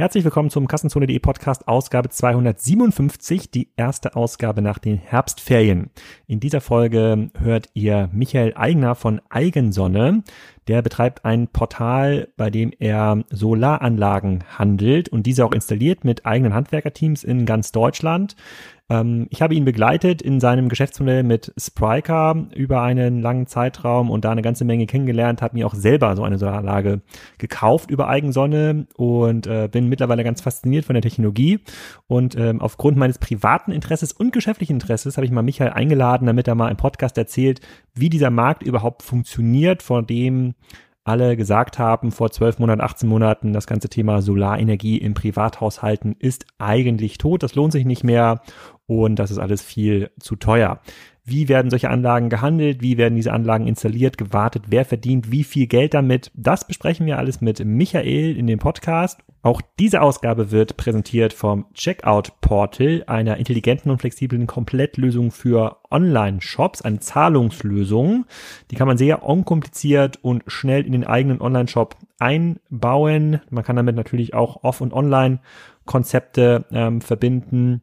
Herzlich willkommen zum Kassenzone.de Podcast Ausgabe 257, die erste Ausgabe nach den Herbstferien. In dieser Folge hört ihr Michael Eigner von Eigensonne. Der betreibt ein Portal, bei dem er Solaranlagen handelt und diese auch installiert mit eigenen Handwerkerteams in ganz Deutschland. Ähm, ich habe ihn begleitet in seinem Geschäftsmodell mit Spryker über einen langen Zeitraum und da eine ganze Menge kennengelernt, habe mir auch selber so eine Solaranlage gekauft über Eigensonne und äh, bin mittlerweile ganz fasziniert von der Technologie. Und ähm, aufgrund meines privaten Interesses und geschäftlichen Interesses habe ich mal Michael eingeladen, damit er mal im Podcast erzählt, wie dieser Markt überhaupt funktioniert, vor dem alle gesagt haben vor 12 Monaten, 18 Monaten, das ganze Thema Solarenergie in Privathaushalten ist eigentlich tot, das lohnt sich nicht mehr und das ist alles viel zu teuer. Wie werden solche Anlagen gehandelt? Wie werden diese Anlagen installiert, gewartet? Wer verdient wie viel Geld damit? Das besprechen wir alles mit Michael in dem Podcast. Auch diese Ausgabe wird präsentiert vom Checkout Portal, einer intelligenten und flexiblen Komplettlösung für Online-Shops, eine Zahlungslösung. Die kann man sehr unkompliziert und schnell in den eigenen Online-Shop einbauen. Man kann damit natürlich auch Off- und Online-Konzepte ähm, verbinden.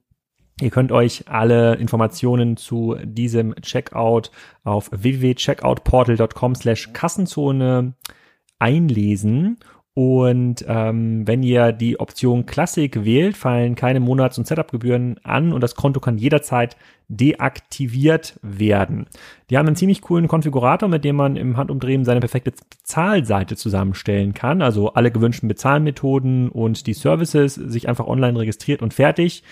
Ihr könnt euch alle Informationen zu diesem Checkout auf www.checkoutportal.com slash Kassenzone einlesen. Und ähm, wenn ihr die Option Classic wählt, fallen keine Monats- und Setup-Gebühren an und das Konto kann jederzeit deaktiviert werden. Die haben einen ziemlich coolen Konfigurator, mit dem man im Handumdrehen seine perfekte Bezahlseite zusammenstellen kann. Also alle gewünschten Bezahlmethoden und die Services sich einfach online registriert und fertig.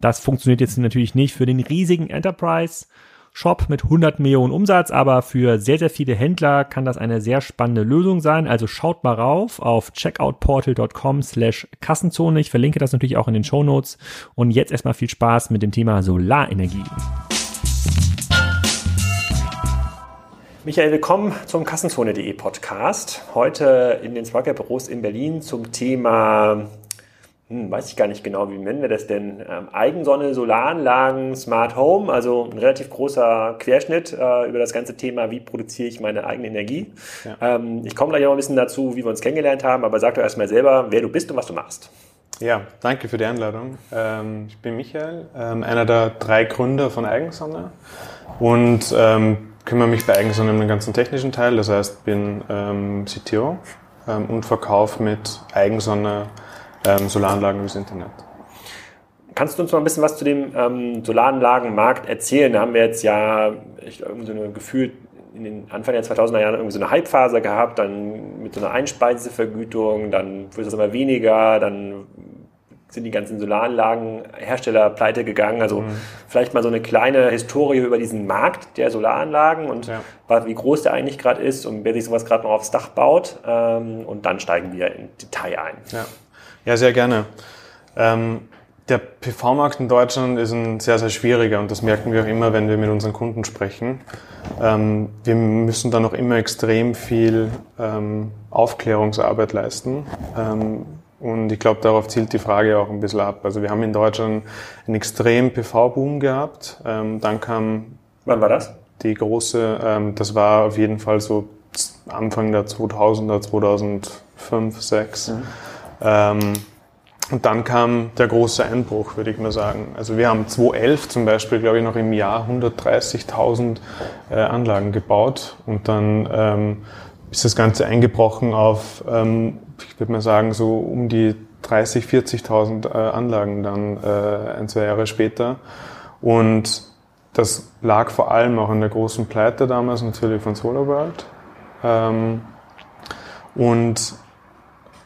Das funktioniert jetzt natürlich nicht für den riesigen Enterprise. Shop mit 100 Millionen Umsatz, aber für sehr, sehr viele Händler kann das eine sehr spannende Lösung sein. Also schaut mal rauf auf checkoutportal.com slash Kassenzone. Ich verlinke das natürlich auch in den Show Notes. Und jetzt erstmal viel Spaß mit dem Thema Solarenergie. Michael, willkommen zum Kassenzone.de Podcast. Heute in den Swagger Büros in Berlin zum Thema hm, weiß ich gar nicht genau, wie nennen wir das denn? Ähm, Eigensonne, Solaranlagen, Smart Home, also ein relativ großer Querschnitt äh, über das ganze Thema, wie produziere ich meine eigene Energie. Ja. Ähm, ich komme gleich noch ein bisschen dazu, wie wir uns kennengelernt haben, aber sag doch erstmal selber, wer du bist und was du machst. Ja, danke für die Einladung. Ähm, ich bin Michael, ähm, einer der drei Gründer von Eigensonne und ähm, kümmere mich bei Eigensonne um den ganzen technischen Teil, das heißt, bin ähm, CTO und verkaufe mit Eigensonne ähm, Solaranlagen übers Internet. Kannst du uns mal ein bisschen was zu dem ähm, Solaranlagenmarkt erzählen? Da haben wir jetzt ja ich, irgendwie so eine gefühlt in den Anfang der 2000er Jahre irgendwie so eine Hypephase gehabt, dann mit so einer Einspeisevergütung, dann wurde es immer weniger, dann sind die ganzen Solaranlagenhersteller pleite gegangen. Also mhm. vielleicht mal so eine kleine Historie über diesen Markt der Solaranlagen und ja. wie groß der eigentlich gerade ist und wer sich sowas gerade noch aufs Dach baut. Ähm, und dann steigen wir in Detail ein. Ja. Ja, sehr gerne. Ähm, der PV-Markt in Deutschland ist ein sehr, sehr schwieriger und das merken wir auch immer, wenn wir mit unseren Kunden sprechen. Ähm, wir müssen da noch immer extrem viel ähm, Aufklärungsarbeit leisten. Ähm, und ich glaube, darauf zielt die Frage auch ein bisschen ab. Also wir haben in Deutschland einen extremen PV-Boom gehabt. Ähm, dann kam... Wann war das? Die große, ähm, das war auf jeden Fall so Anfang der 2000er, 2005, 2006. Mhm. Ähm, und dann kam der große Einbruch, würde ich mal sagen. Also wir haben 2011 zum Beispiel, glaube ich, noch im Jahr 130.000 äh, Anlagen gebaut und dann ähm, ist das Ganze eingebrochen auf, ähm, ich würde mal sagen, so um die 30, 40.000 äh, Anlagen dann äh, ein, zwei Jahre später. Und das lag vor allem auch an der großen Pleite damals natürlich von SolarWorld. Ähm, und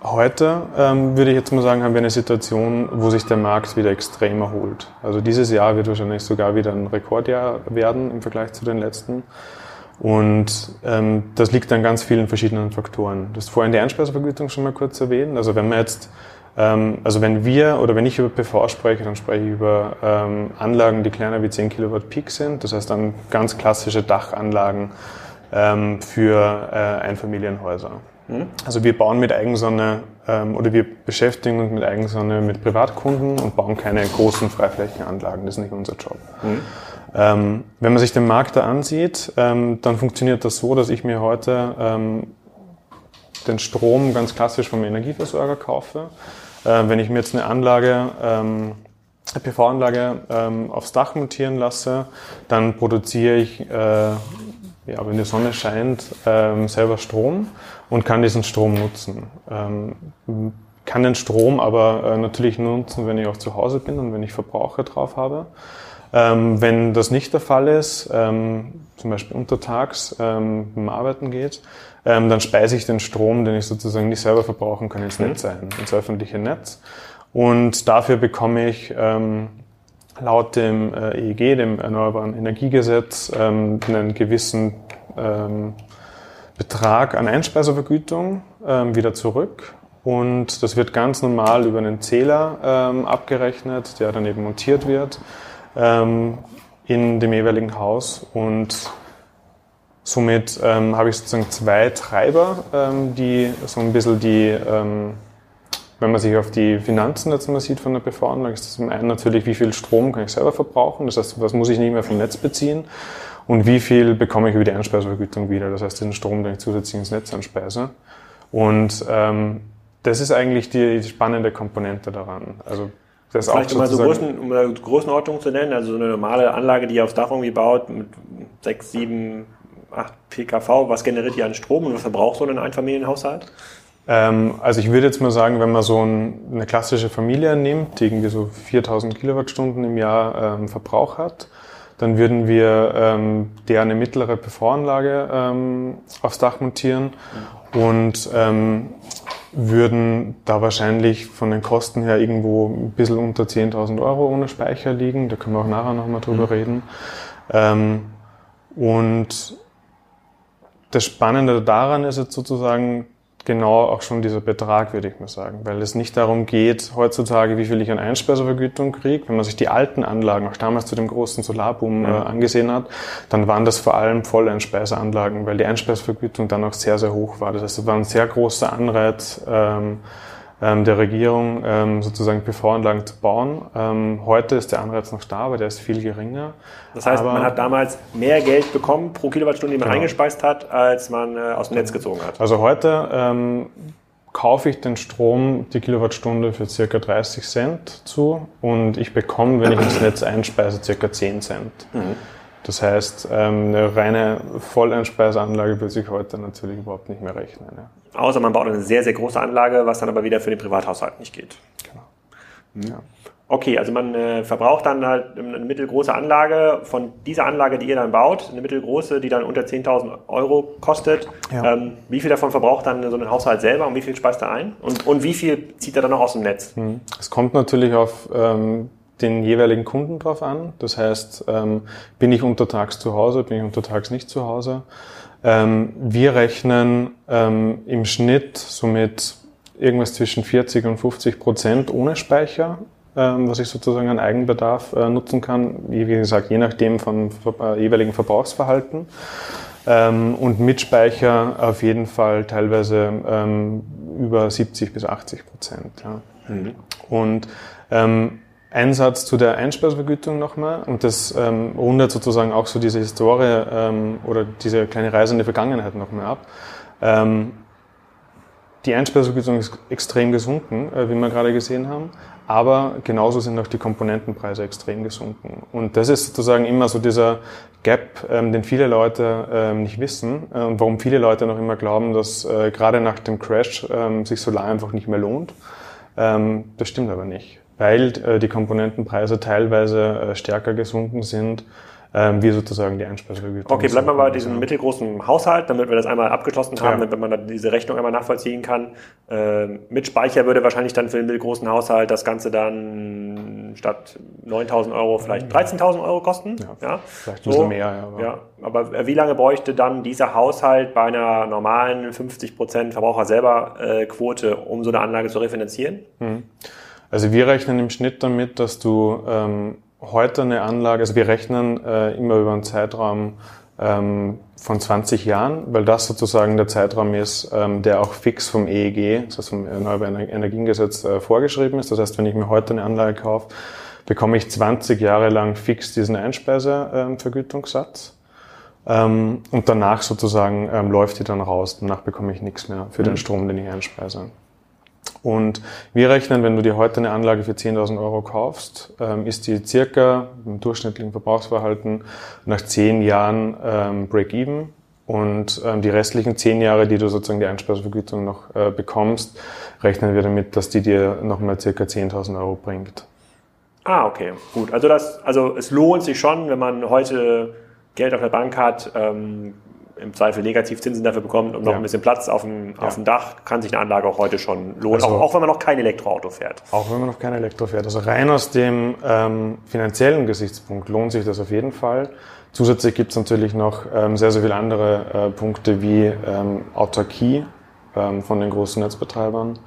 Heute ähm, würde ich jetzt mal sagen, haben wir eine Situation, wo sich der Markt wieder extrem erholt. Also dieses Jahr wird wahrscheinlich sogar wieder ein Rekordjahr werden im Vergleich zu den letzten. Und ähm, das liegt an ganz vielen verschiedenen Faktoren. Du hast vorhin die Einspeisevergütung schon mal kurz erwähnt. Also wenn man jetzt, ähm, also wenn wir oder wenn ich über PV spreche, dann spreche ich über ähm, Anlagen, die kleiner wie 10 Kilowatt Peak sind. Das heißt dann ganz klassische Dachanlagen ähm, für äh, Einfamilienhäuser. Also wir bauen mit Eigensonne ähm, oder wir beschäftigen uns mit Eigensonne mit Privatkunden und bauen keine großen Freiflächenanlagen. Das ist nicht unser Job. Mhm. Ähm, wenn man sich den Markt da ansieht, ähm, dann funktioniert das so, dass ich mir heute ähm, den Strom ganz klassisch vom Energieversorger kaufe. Äh, wenn ich mir jetzt eine Anlage, ähm, eine PV-Anlage ähm, aufs Dach montieren lasse, dann produziere ich, äh, ja, wenn die Sonne scheint, selber Strom und kann diesen Strom nutzen. Ähm, kann den Strom aber äh, natürlich nutzen, wenn ich auch zu Hause bin und wenn ich Verbraucher drauf habe. Ähm, wenn das nicht der Fall ist, ähm, zum Beispiel untertags ähm, beim Arbeiten geht, ähm, dann speise ich den Strom, den ich sozusagen nicht selber verbrauchen kann, ins mhm. Netz ein, ins öffentliche Netz. Und dafür bekomme ich ähm, laut dem äh, EEG, dem Erneuerbaren Energiegesetz, ähm, einen gewissen ähm, Betrag an Einspeisevergütung ähm, wieder zurück. Und das wird ganz normal über einen Zähler ähm, abgerechnet, der dann eben montiert wird ähm, in dem jeweiligen Haus. Und somit ähm, habe ich sozusagen zwei Treiber, ähm, die so ein bisschen die, ähm, wenn man sich auf die Finanzen jetzt mal sieht von der PV-Anlage, ist das zum einen natürlich, wie viel Strom kann ich selber verbrauchen, das heißt, was muss ich nicht mehr vom Netz beziehen und wie viel bekomme ich über die Einspeisevergütung wieder, das heißt, den Strom, den ich zusätzlich ins Netz einspeise. Und ähm, das ist eigentlich die, spannende Komponente daran. Also das Vielleicht auch mal so Größen, um eine Größenordnung zu nennen, also so eine normale Anlage, die ihr aufs Dach irgendwie baut, mit 6, 7, 8 PKV, was generiert ihr an Strom und was verbraucht so ein Einfamilienhaushalt? Ähm, also ich würde jetzt mal sagen, wenn man so ein, eine klassische Familie nimmt, die irgendwie so 4000 Kilowattstunden im Jahr ähm, Verbrauch hat, dann würden wir ähm, der eine mittlere PV-Anlage ähm, aufs Dach montieren und ähm, würden da wahrscheinlich von den Kosten her irgendwo ein bisschen unter 10.000 Euro ohne Speicher liegen. Da können wir auch nachher nochmal drüber mhm. reden. Ähm, und das Spannende daran ist jetzt sozusagen, genau auch schon dieser Betrag, würde ich mal sagen, weil es nicht darum geht, heutzutage, wie viel ich an Einspeisevergütung kriege. Wenn man sich die alten Anlagen, auch damals zu dem großen Solarboom äh, angesehen hat, dann waren das vor allem Volleinspeiseanlagen, weil die Einspeisevergütung dann auch sehr, sehr hoch war. Das heißt, es war ein sehr großer Anreiz, ähm, der Regierung ähm, sozusagen PV-Anlagen zu bauen. Ähm, heute ist der Anreiz noch da, aber der ist viel geringer. Das heißt, aber, man hat damals mehr Geld bekommen pro Kilowattstunde, die man genau. eingespeist hat, als man äh, aus dem Netz gezogen hat. Also heute ähm, kaufe ich den Strom die Kilowattstunde für circa 30 Cent zu und ich bekomme, wenn ich ins Netz einspeise, circa 10 Cent. Mhm. Das heißt, ähm, eine reine Volleinspeiseanlage will sich heute natürlich überhaupt nicht mehr rechnen. Ja. Außer man baut eine sehr, sehr große Anlage, was dann aber wieder für den Privathaushalt nicht geht. Genau. Ja. Okay, also man äh, verbraucht dann halt eine mittelgroße Anlage. Von dieser Anlage, die ihr dann baut, eine mittelgroße, die dann unter 10.000 Euro kostet, ja. ähm, wie viel davon verbraucht dann so ein Haushalt selber und wie viel speist er ein? Und, und wie viel zieht er dann noch aus dem Netz? Mhm. Es kommt natürlich auf ähm, den jeweiligen Kunden drauf an. Das heißt, ähm, bin ich untertags zu Hause, bin ich untertags nicht zu Hause. Ähm, wir rechnen ähm, im Schnitt somit irgendwas zwischen 40 und 50 Prozent ohne Speicher, ähm, was ich sozusagen an Eigenbedarf äh, nutzen kann. Wie gesagt, je nachdem vom äh, jeweiligen Verbrauchsverhalten. Ähm, und mit Speicher auf jeden Fall teilweise ähm, über 70 bis 80 Prozent. Ja. Mhm. Und ähm, Einsatz zu der Einspeisevergütung nochmal und das ähm, rundet sozusagen auch so diese Historie ähm, oder diese kleine Reise in die Vergangenheit nochmal ab. Ähm, die Einspeisevergütung ist extrem gesunken, äh, wie wir gerade gesehen haben, aber genauso sind auch die Komponentenpreise extrem gesunken. Und das ist sozusagen immer so dieser Gap, ähm, den viele Leute ähm, nicht wissen äh, und warum viele Leute noch immer glauben, dass äh, gerade nach dem Crash ähm, sich Solar einfach nicht mehr lohnt. Ähm, das stimmt aber nicht weil äh, die Komponentenpreise teilweise äh, stärker gesunken sind, ähm, wie sozusagen die Einspeisevergütung. Okay, bleiben wir bei diesem mittelgroßen Haushalt, damit wir das einmal abgeschlossen haben, ja. damit man diese Rechnung einmal nachvollziehen kann. Äh, mit Speicher würde wahrscheinlich dann für den mittelgroßen Haushalt das Ganze dann statt 9.000 Euro vielleicht 13.000 Euro kosten. Ja, ja. vielleicht ein so, mehr. Ja, aber. ja, aber wie lange bräuchte dann dieser Haushalt bei einer normalen 50% Verbraucher selber äh, Quote, um so eine Anlage zu refinanzieren? Mhm. Also wir rechnen im Schnitt damit, dass du ähm, heute eine Anlage, also wir rechnen äh, immer über einen Zeitraum ähm, von 20 Jahren, weil das sozusagen der Zeitraum ist, ähm, der auch fix vom EEG, also vom Erneuerbaren Energiengesetz, äh, vorgeschrieben ist. Das heißt, wenn ich mir heute eine Anlage kaufe, bekomme ich 20 Jahre lang fix diesen Einspeisevergütungssatz. Ähm, und danach sozusagen ähm, läuft die dann raus. Danach bekomme ich nichts mehr für den mhm. Strom, den ich einspeise. Und wir rechnen, wenn du dir heute eine Anlage für 10.000 Euro kaufst, ähm, ist die circa im durchschnittlichen Verbrauchsverhalten nach 10 Jahren ähm, Break-Even. Und ähm, die restlichen 10 Jahre, die du sozusagen die Einspeisevergütung noch äh, bekommst, rechnen wir damit, dass die dir nochmal circa 10.000 Euro bringt. Ah, okay, gut. Also das, also es lohnt sich schon, wenn man heute Geld auf der Bank hat, im Zweifel Negativzinsen dafür bekommt und noch ja. ein bisschen Platz auf dem, ja. auf dem Dach, kann sich eine Anlage auch heute schon lohnen, also, auch, auch, wenn man noch kein Elektroauto fährt. Auch wenn man noch kein Elektro fährt. Also rein aus dem ähm, finanziellen Gesichtspunkt lohnt sich das auf jeden Fall. Zusätzlich gibt es natürlich noch ähm, sehr, sehr viele andere äh, Punkte wie ähm, Autarkie ähm, von den großen Netzbetreibern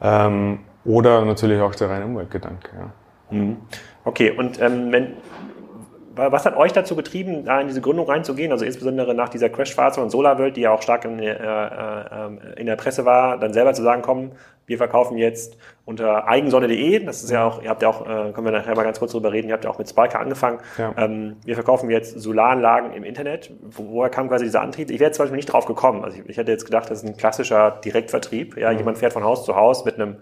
ähm, oder natürlich auch der reine Umweltgedanke. Ja. Mhm. Okay, und ähm, wenn, was hat euch dazu getrieben, da in diese Gründung reinzugehen? Also insbesondere nach dieser Crashphase und SolarWorld, die ja auch stark in, äh, äh, in der Presse war, dann selber zu sagen, komm, wir verkaufen jetzt unter eigensonne.de, das ist ja auch, ihr habt ja auch, äh, können wir nachher mal ganz kurz drüber reden, ihr habt ja auch mit Spiker angefangen. Ja. Ähm, wir verkaufen jetzt Solaranlagen im Internet. Wo, woher kam quasi dieser Antrieb? Ich wäre jetzt zum Beispiel nicht drauf gekommen. Also ich, ich hätte jetzt gedacht, das ist ein klassischer Direktvertrieb. Ja, mhm. jemand fährt von Haus zu Haus mit einem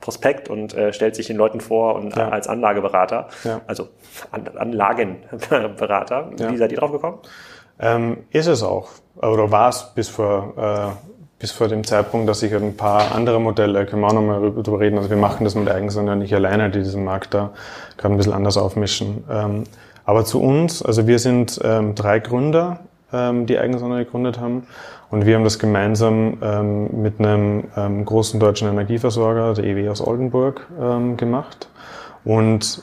Prospekt und äh, stellt sich den Leuten vor und ja. als Anlageberater, ja. also An Anlagenberater. Wie seid ihr drauf gekommen? Ähm, ist es auch. Oder war es bis vor äh, bis vor dem Zeitpunkt, dass ich ein paar andere Modelle, können wir auch nochmal drüber reden, also wir machen das mit Eigensonder nicht alleine, die diesen Markt da gerade ein bisschen anders aufmischen. Ähm, aber zu uns, also wir sind ähm, drei Gründer, ähm, die Eigensonder gegründet haben und wir haben das gemeinsam mit einem großen deutschen Energieversorger, der EW aus Oldenburg, gemacht. Und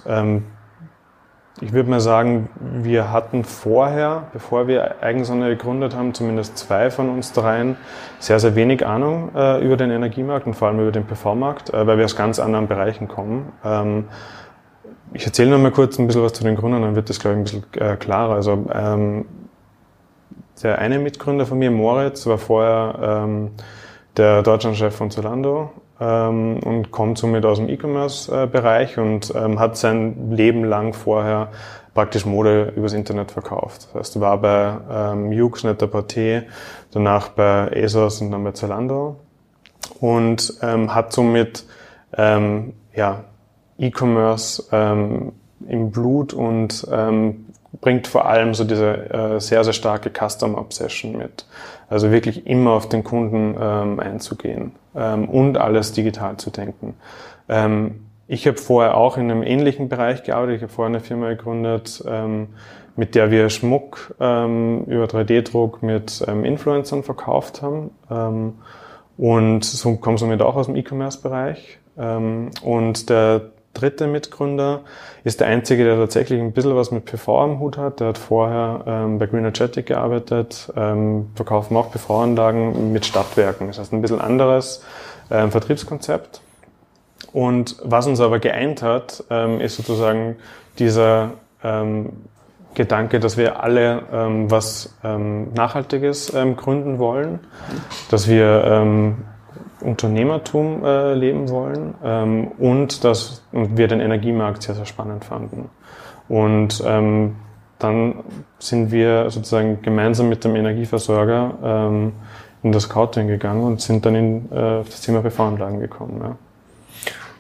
ich würde mal sagen, wir hatten vorher, bevor wir Eigensonne gegründet haben, zumindest zwei von uns dreien, sehr, sehr wenig Ahnung äh, über den Energiemarkt und vor allem über den PV-Markt, äh, weil wir aus ganz anderen Bereichen kommen. Ähm, ich erzähle noch mal kurz ein bisschen was zu den Gründern, dann wird das, glaube ich, ein bisschen äh, klarer. Also ähm, der eine Mitgründer von mir, Moritz, war vorher ähm, der Deutschlandchef von Zalando ähm, und kommt somit aus dem E-Commerce-Bereich und ähm, hat sein Leben lang vorher praktisch Mode übers Internet verkauft. Das heißt, war bei ähm, Yux, Net-a-Porter, danach bei ASOS und dann bei Zalando und ähm, hat somit ähm, ja, E-Commerce ähm, im Blut und ähm, bringt vor allem so diese äh, sehr, sehr starke Custom Obsession mit. Also wirklich immer auf den Kunden ähm, einzugehen ähm, und alles digital zu denken. Ähm, ich habe vorher auch in einem ähnlichen Bereich gearbeitet. Ich habe vorher eine Firma gegründet, ähm, mit der wir Schmuck ähm, über 3D-Druck mit ähm, Influencern verkauft haben. Ähm, und so kommen somit auch aus dem E-Commerce-Bereich. Ähm, und der dritte Mitgründer ist der einzige, der tatsächlich ein bisschen was mit PV am Hut hat. Der hat vorher ähm, bei Greenergetic gearbeitet, ähm, verkaufen auch PV-Anlagen mit Stadtwerken. Das heißt ein bisschen anderes ähm, Vertriebskonzept. Und was uns aber geeint hat, ähm, ist sozusagen dieser ähm, Gedanke, dass wir alle ähm, was ähm, Nachhaltiges ähm, gründen wollen, dass wir ähm, Unternehmertum äh, leben wollen ähm, und dass wir den Energiemarkt sehr, sehr spannend fanden. Und ähm, dann sind wir sozusagen gemeinsam mit dem Energieversorger ähm, in das Scouting gegangen und sind dann in äh, das Thema PV-Anlagen gekommen. Ja.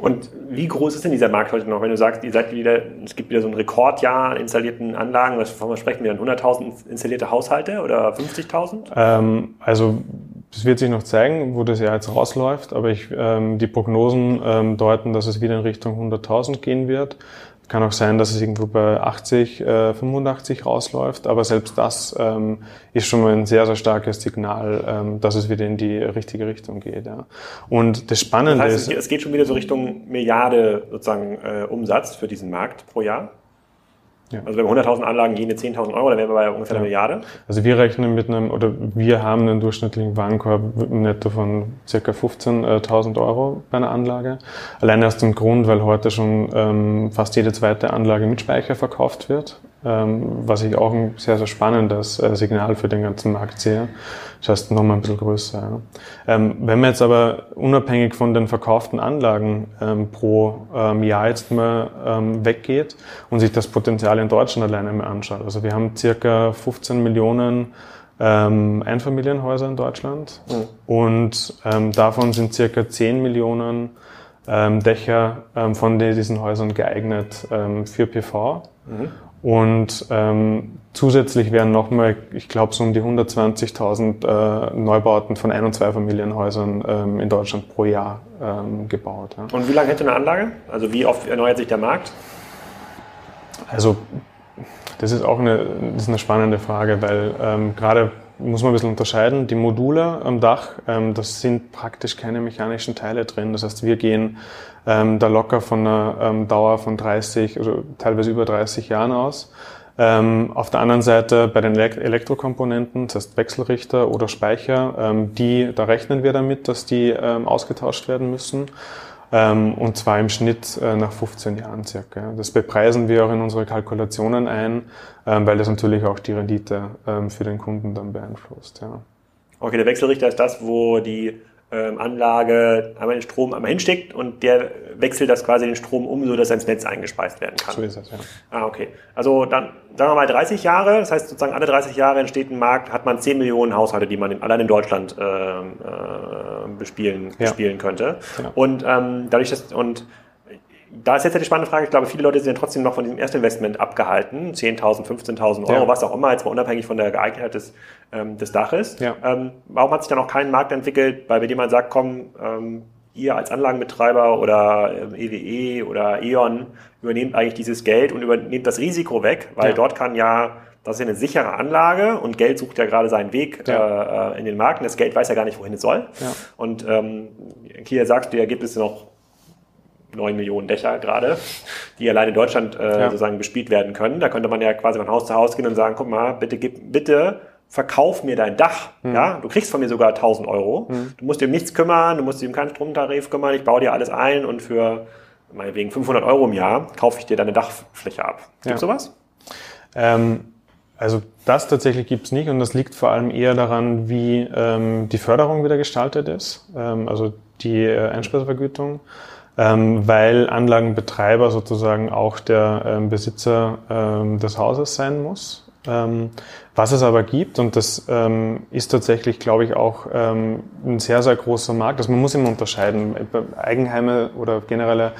Und wie groß ist denn dieser Markt heute noch? Wenn du sagst, ihr seid wieder, es gibt wieder so ein Rekordjahr an installierten Anlagen, was sprechen wir dann 100.000 installierte Haushalte oder 50.000? Ähm, also das wird sich noch zeigen, wo das Jahr jetzt rausläuft, aber ich, ähm, die Prognosen ähm, deuten, dass es wieder in Richtung 100.000 gehen wird. Kann auch sein, dass es irgendwo bei 80, äh, 85 rausläuft, aber selbst das ähm, ist schon mal ein sehr, sehr starkes Signal, ähm, dass es wieder in die richtige Richtung geht. Ja. Und das Spannende das heißt, ist... Es geht schon wieder so Richtung Milliarde sozusagen äh, Umsatz für diesen Markt pro Jahr? Ja. Also wenn wir 100.000 Anlagen jene 10.000 Euro, dann wären wir bei ungefähr ja. einer Milliarde. Also wir rechnen mit einem, oder wir haben einen durchschnittlichen Warenkorb netto von circa 15.000 Euro bei einer Anlage. Alleine aus dem Grund, weil heute schon ähm, fast jede zweite Anlage mit Speicher verkauft wird was ich auch ein sehr, sehr spannendes äh, Signal für den ganzen Markt sehe. Das heißt, nochmal ein bisschen größer. Ähm, wenn man jetzt aber unabhängig von den verkauften Anlagen ähm, pro ähm, Jahr jetzt mal ähm, weggeht und sich das Potenzial in Deutschland alleine mal anschaut. Also wir haben circa 15 Millionen ähm, Einfamilienhäuser in Deutschland mhm. und ähm, davon sind circa 10 Millionen ähm, Dächer ähm, von diesen Häusern geeignet ähm, für PV. Mhm. Und ähm, zusätzlich werden nochmal, ich glaube, so um die 120.000 äh, Neubauten von Ein- und Zweifamilienhäusern ähm, in Deutschland pro Jahr ähm, gebaut. Ja. Und wie lange hätte eine Anlage? Also wie oft erneuert sich der Markt? Also das ist auch eine, das ist eine spannende Frage, weil ähm, gerade muss man ein bisschen unterscheiden. Die Module am Dach, ähm, das sind praktisch keine mechanischen Teile drin. Das heißt, wir gehen ähm, da locker von einer ähm, Dauer von 30 oder also teilweise über 30 Jahren aus. Ähm, auf der anderen Seite bei den Elektrokomponenten, das heißt Wechselrichter oder Speicher, ähm, die, da rechnen wir damit, dass die ähm, ausgetauscht werden müssen. Ähm, und zwar im Schnitt äh, nach 15 Jahren circa. Das bepreisen wir auch in unsere Kalkulationen ein, ähm, weil das natürlich auch die Rendite ähm, für den Kunden dann beeinflusst. Ja. Okay, der Wechselrichter ist das, wo die ähm, Anlage einmal den Strom einmal hinsteckt und der wechselt das quasi den Strom um, so dass er ins Netz eingespeist werden kann. So ist es, ja. Ah, okay. Also dann sagen wir mal 30 Jahre, das heißt sozusagen alle 30 Jahre entsteht ein Markt, hat man 10 Millionen Haushalte, die man in, allein in Deutschland äh, äh, bespielen, ja. bespielen könnte. Genau. Und ähm, dadurch, dass und da ist jetzt die spannende Frage, ich glaube, viele Leute sind ja trotzdem noch von diesem Erstinvestment abgehalten, 10.000, 15.000 Euro, ja. was auch immer, jetzt mal unabhängig von der Geeignetheit des, ähm, des Daches. Ja. Ähm, warum hat sich da noch kein Markt entwickelt, bei dem man sagt, komm, ähm, ihr als Anlagenbetreiber oder EWE ähm, e oder E.ON übernehmt eigentlich dieses Geld und übernehmt das Risiko weg, weil ja. dort kann ja das ist ja eine sichere Anlage und Geld sucht ja gerade seinen Weg ja. äh, in den Markt und das Geld weiß ja gar nicht, wohin es soll. Ja. Und ähm, hier sagst du, ja, gibt es noch 9 Millionen Dächer gerade, die allein in Deutschland äh, ja. sozusagen bespielt werden können. Da könnte man ja quasi von Haus zu Haus gehen und sagen, guck mal, bitte gib, bitte verkauf mir dein Dach. Mhm. Ja, du kriegst von mir sogar 1000 Euro. Mhm. Du musst dir um nichts kümmern, du musst dir um keinen Stromtarif kümmern. Ich baue dir alles ein und für meinetwegen 500 Euro im Jahr kaufe ich dir deine Dachfläche ab. Gibt ja. sowas? Ähm, also das tatsächlich gibt's nicht und das liegt vor allem eher daran, wie ähm, die Förderung wieder gestaltet ist. Ähm, also die äh, Einspeisevergütung ähm, weil Anlagenbetreiber sozusagen auch der ähm, Besitzer ähm, des Hauses sein muss. Ähm, was es aber gibt, und das ähm, ist tatsächlich, glaube ich, auch ähm, ein sehr, sehr großer Markt, also man muss immer unterscheiden. Eigenheime oder generelle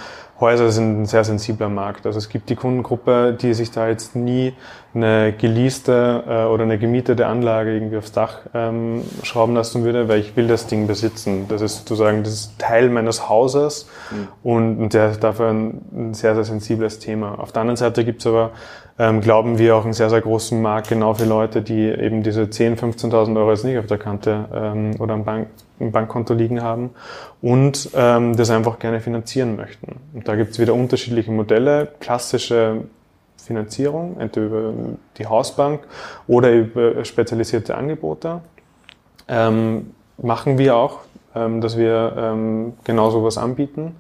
Häuser sind ein sehr sensibler Markt. Also es gibt die Kundengruppe, die sich da jetzt nie eine geleaste äh, oder eine gemietete Anlage irgendwie aufs Dach ähm, schrauben lassen würde, weil ich will das Ding besitzen. Das ist sozusagen das ist Teil meines Hauses mhm. und, und der dafür ein, ein, sehr, sehr sensibles Thema. Auf der anderen Seite gibt es aber, ähm, glauben wir, auch einen sehr, sehr großen Markt genau für Leute, die eben diese 10.000, 15.000 Euro jetzt nicht auf der Kante ähm, oder am Bank, im Bankkonto liegen haben und ähm, das einfach gerne finanzieren möchten. Und da gibt es wieder unterschiedliche Modelle, klassische Finanzierung, entweder über die Hausbank oder über spezialisierte Angebote. Ähm, machen wir auch, dass wir ähm, genau sowas anbieten.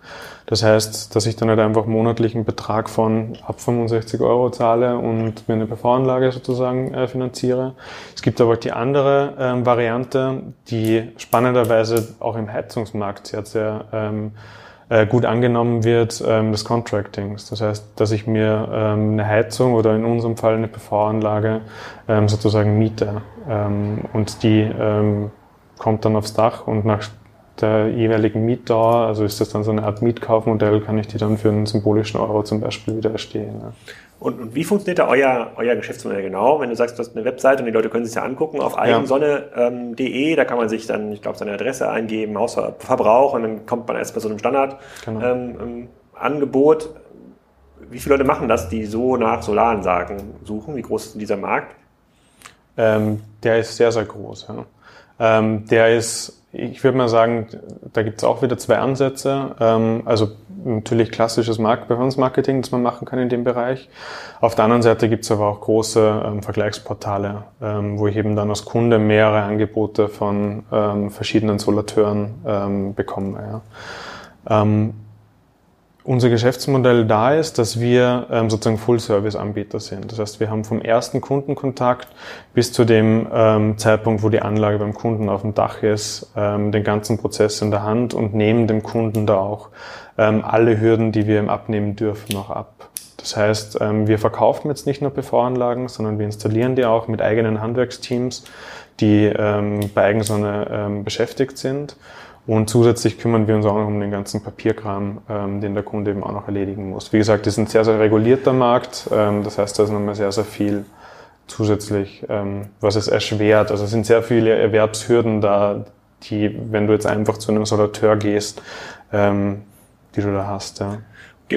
Das heißt, dass ich dann halt einfach monatlichen Betrag von ab 65 Euro zahle und mir eine PV-Anlage sozusagen äh, finanziere. Es gibt aber die andere ähm, Variante, die spannenderweise auch im Heizungsmarkt sehr, sehr ähm, äh, gut angenommen wird, ähm, des Contractings. Das heißt, dass ich mir ähm, eine Heizung oder in unserem Fall eine PV-Anlage ähm, sozusagen miete ähm, und die ähm, kommt dann aufs Dach und nach der jeweiligen Mietdauer, also ist das dann so eine Art Mietkaufmodell, kann ich die dann für einen symbolischen Euro zum Beispiel wieder erstehen. Ja. Und, und wie funktioniert da euer, euer Geschäftsmodell genau? Wenn du sagst, du hast eine Webseite und die Leute können sich ja angucken auf eigensonne.de, ähm, da kann man sich dann, ich glaube, seine Adresse eingeben, Hausverbrauch und dann kommt man erst bei so einem Standardangebot. Genau. Ähm, wie viele Leute machen das, die so nach Solaransagen suchen? Wie groß ist dieser Markt? Ähm, der ist sehr, sehr groß. Ja. Ähm, der ist ich würde mal sagen, da gibt es auch wieder zwei Ansätze. Ähm, also natürlich klassisches Performance-Marketing, das man machen kann in dem Bereich. Auf der anderen Seite gibt es aber auch große ähm, Vergleichsportale, ähm, wo ich eben dann als Kunde mehrere Angebote von verschiedenen Solateuren bekomme. Unser Geschäftsmodell da ist, dass wir ähm, sozusagen Full-Service-Anbieter sind. Das heißt, wir haben vom ersten Kundenkontakt bis zu dem ähm, Zeitpunkt, wo die Anlage beim Kunden auf dem Dach ist, ähm, den ganzen Prozess in der Hand und nehmen dem Kunden da auch ähm, alle Hürden, die wir ihm abnehmen dürfen, noch ab. Das heißt, ähm, wir verkaufen jetzt nicht nur PV-Anlagen, sondern wir installieren die auch mit eigenen Handwerksteams die ähm, bei Eigensonne beschäftigt sind. Und zusätzlich kümmern wir uns auch noch um den ganzen Papierkram, ähm, den der Kunde eben auch noch erledigen muss. Wie gesagt, das ist ein sehr, sehr regulierter Markt. Ähm, das heißt, da ist nochmal sehr, sehr viel zusätzlich, ähm, was es erschwert. Also es sind sehr viele Erwerbshürden da, die, wenn du jetzt einfach zu einem Solateur gehst, ähm, die du da hast. Ja.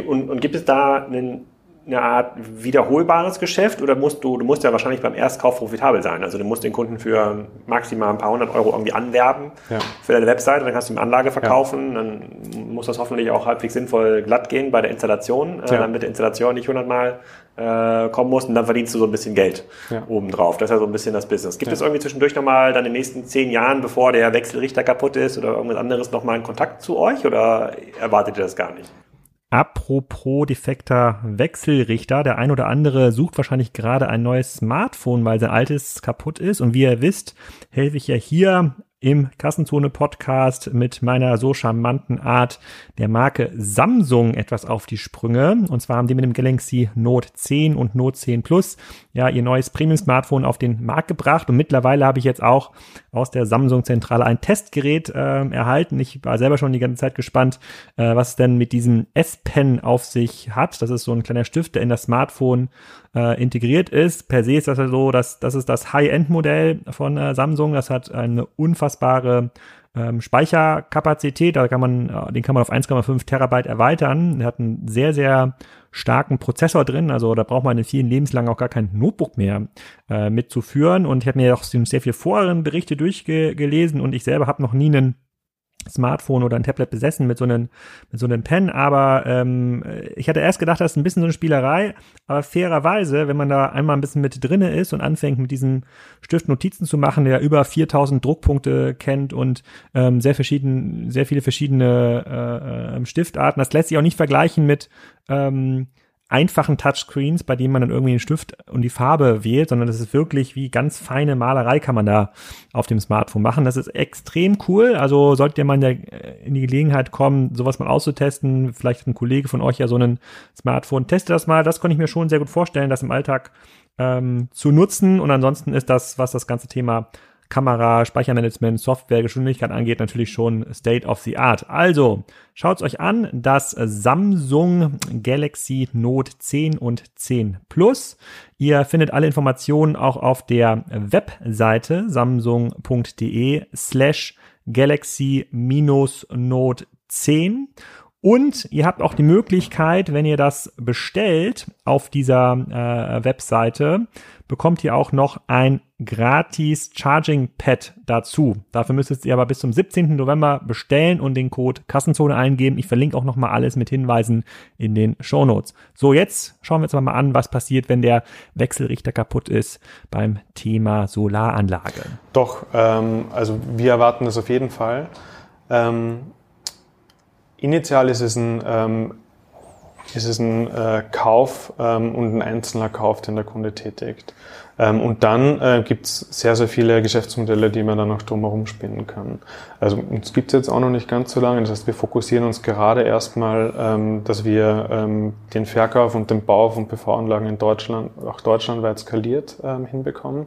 Und, und gibt es da einen eine Art wiederholbares Geschäft oder musst du, du musst ja wahrscheinlich beim Erstkauf profitabel sein. Also du musst den Kunden für maximal ein paar hundert Euro irgendwie anwerben ja. für deine Webseite, dann kannst du ihm Anlage verkaufen, ja. dann muss das hoffentlich auch halbwegs sinnvoll glatt gehen bei der Installation, äh, ja. damit der Installation nicht hundertmal äh, kommen muss und dann verdienst du so ein bisschen Geld ja. obendrauf. Das ist ja so ein bisschen das Business. Gibt es irgendwie zwischendurch nochmal dann in den nächsten zehn Jahren, bevor der Wechselrichter kaputt ist oder irgendwas anderes, nochmal einen Kontakt zu euch oder erwartet ihr das gar nicht? Apropos defekter Wechselrichter, der ein oder andere sucht wahrscheinlich gerade ein neues Smartphone, weil sein altes kaputt ist. Und wie ihr wisst, helfe ich ja hier im Kassenzone-Podcast mit meiner so charmanten Art der Marke Samsung etwas auf die Sprünge. Und zwar haben die mit dem Galaxy Note 10 und Note 10 Plus ja ihr neues Premium-Smartphone auf den Markt gebracht. Und mittlerweile habe ich jetzt auch aus der Samsung-Zentrale ein Testgerät äh, erhalten. Ich war selber schon die ganze Zeit gespannt, äh, was es denn mit diesem S-Pen auf sich hat. Das ist so ein kleiner Stift, der in das Smartphone äh, integriert ist. Per se ist das ja so, dass das ist das High-End-Modell von äh, Samsung. Das hat eine unfassbare ähm, Speicherkapazität. Da kann man, äh, den kann man auf 1,5 Terabyte erweitern. Der hat einen sehr, sehr starken Prozessor drin. Also da braucht man in vielen Lebenslang auch gar kein Notebook mehr äh, mitzuführen. Und ich habe mir auch sehr viele Forenberichte durchgelesen und ich selber habe noch nie einen Smartphone oder ein Tablet besessen mit so einem mit so einem Pen, aber ähm, ich hatte erst gedacht, das ist ein bisschen so eine Spielerei, aber fairerweise, wenn man da einmal ein bisschen mit drinne ist und anfängt mit diesem Stift Notizen zu machen, der über 4000 Druckpunkte kennt und ähm, sehr verschieden sehr viele verschiedene äh, äh, Stiftarten, das lässt sich auch nicht vergleichen mit ähm, einfachen Touchscreens, bei denen man dann irgendwie den Stift und die Farbe wählt, sondern das ist wirklich wie ganz feine Malerei kann man da auf dem Smartphone machen. Das ist extrem cool. Also solltet ihr mal in, die Gelegenheit kommen, sowas mal auszutesten, vielleicht hat ein Kollege von euch ja so einen Smartphone, testet das mal. Das konnte ich mir schon sehr gut vorstellen, das im Alltag ähm, zu nutzen. Und ansonsten ist das, was das ganze Thema Kamera, Speichermanagement, Software, Geschwindigkeit angeht, natürlich schon State of the Art. Also, schaut's euch an, das Samsung Galaxy Note 10 und 10 Plus. Ihr findet alle Informationen auch auf der Webseite samsung.de slash Galaxy-Note 10 und ihr habt auch die Möglichkeit, wenn ihr das bestellt auf dieser äh, Webseite, bekommt ihr auch noch ein gratis Charging Pad dazu. Dafür müsstet ihr aber bis zum 17. November bestellen und den Code Kassenzone eingeben. Ich verlinke auch nochmal alles mit Hinweisen in den Show Notes. So, jetzt schauen wir uns mal an, was passiert, wenn der Wechselrichter kaputt ist beim Thema Solaranlage. Doch, ähm, also wir erwarten das auf jeden Fall. Ähm Initial ist es ein, ähm, ist es ein äh, Kauf ähm, und ein einzelner Kauf, den der Kunde tätigt. Ähm, und dann äh, gibt es sehr, sehr viele Geschäftsmodelle, die man dann noch drumherum spinnen kann. Also uns gibt es jetzt auch noch nicht ganz so lange. Das heißt, wir fokussieren uns gerade erstmal, ähm, dass wir ähm, den Verkauf und den Bau von PV-Anlagen in Deutschland, auch deutschlandweit skaliert ähm, hinbekommen.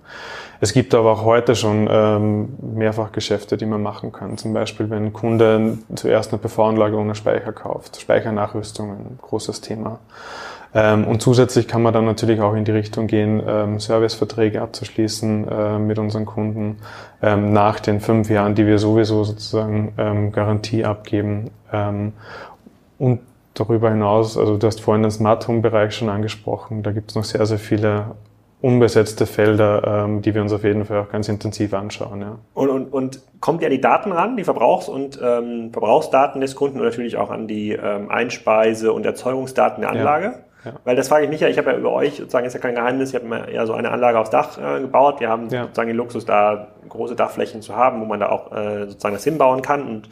Es gibt aber auch heute schon ähm, mehrfach Geschäfte, die man machen kann. Zum Beispiel, wenn ein Kunde zuerst eine PV-Anlage ohne Speicher kauft. Speichernachrüstung, ein großes Thema. Ähm, und zusätzlich kann man dann natürlich auch in die Richtung gehen, ähm, Serviceverträge abzuschließen äh, mit unseren Kunden ähm, nach den fünf Jahren, die wir sowieso sozusagen ähm, Garantie abgeben. Ähm, und darüber hinaus, also du hast vorhin den Smart Home Bereich schon angesprochen, da gibt es noch sehr, sehr viele unbesetzte Felder, ähm, die wir uns auf jeden Fall auch ganz intensiv anschauen. Ja. Und, und, und kommt ihr an die Daten ran, die Verbrauchs- und ähm, Verbrauchsdaten des Kunden und natürlich auch an die ähm, Einspeise- und Erzeugungsdaten der Anlage? Ja. Ja. Weil das frage ich mich ja, ich habe ja über euch, sozusagen ist ja kein Geheimnis, ich habe mir ja so eine Anlage aufs Dach äh, gebaut. Wir haben ja. sozusagen den Luxus, da große Dachflächen zu haben, wo man da auch äh, sozusagen das hinbauen kann. Und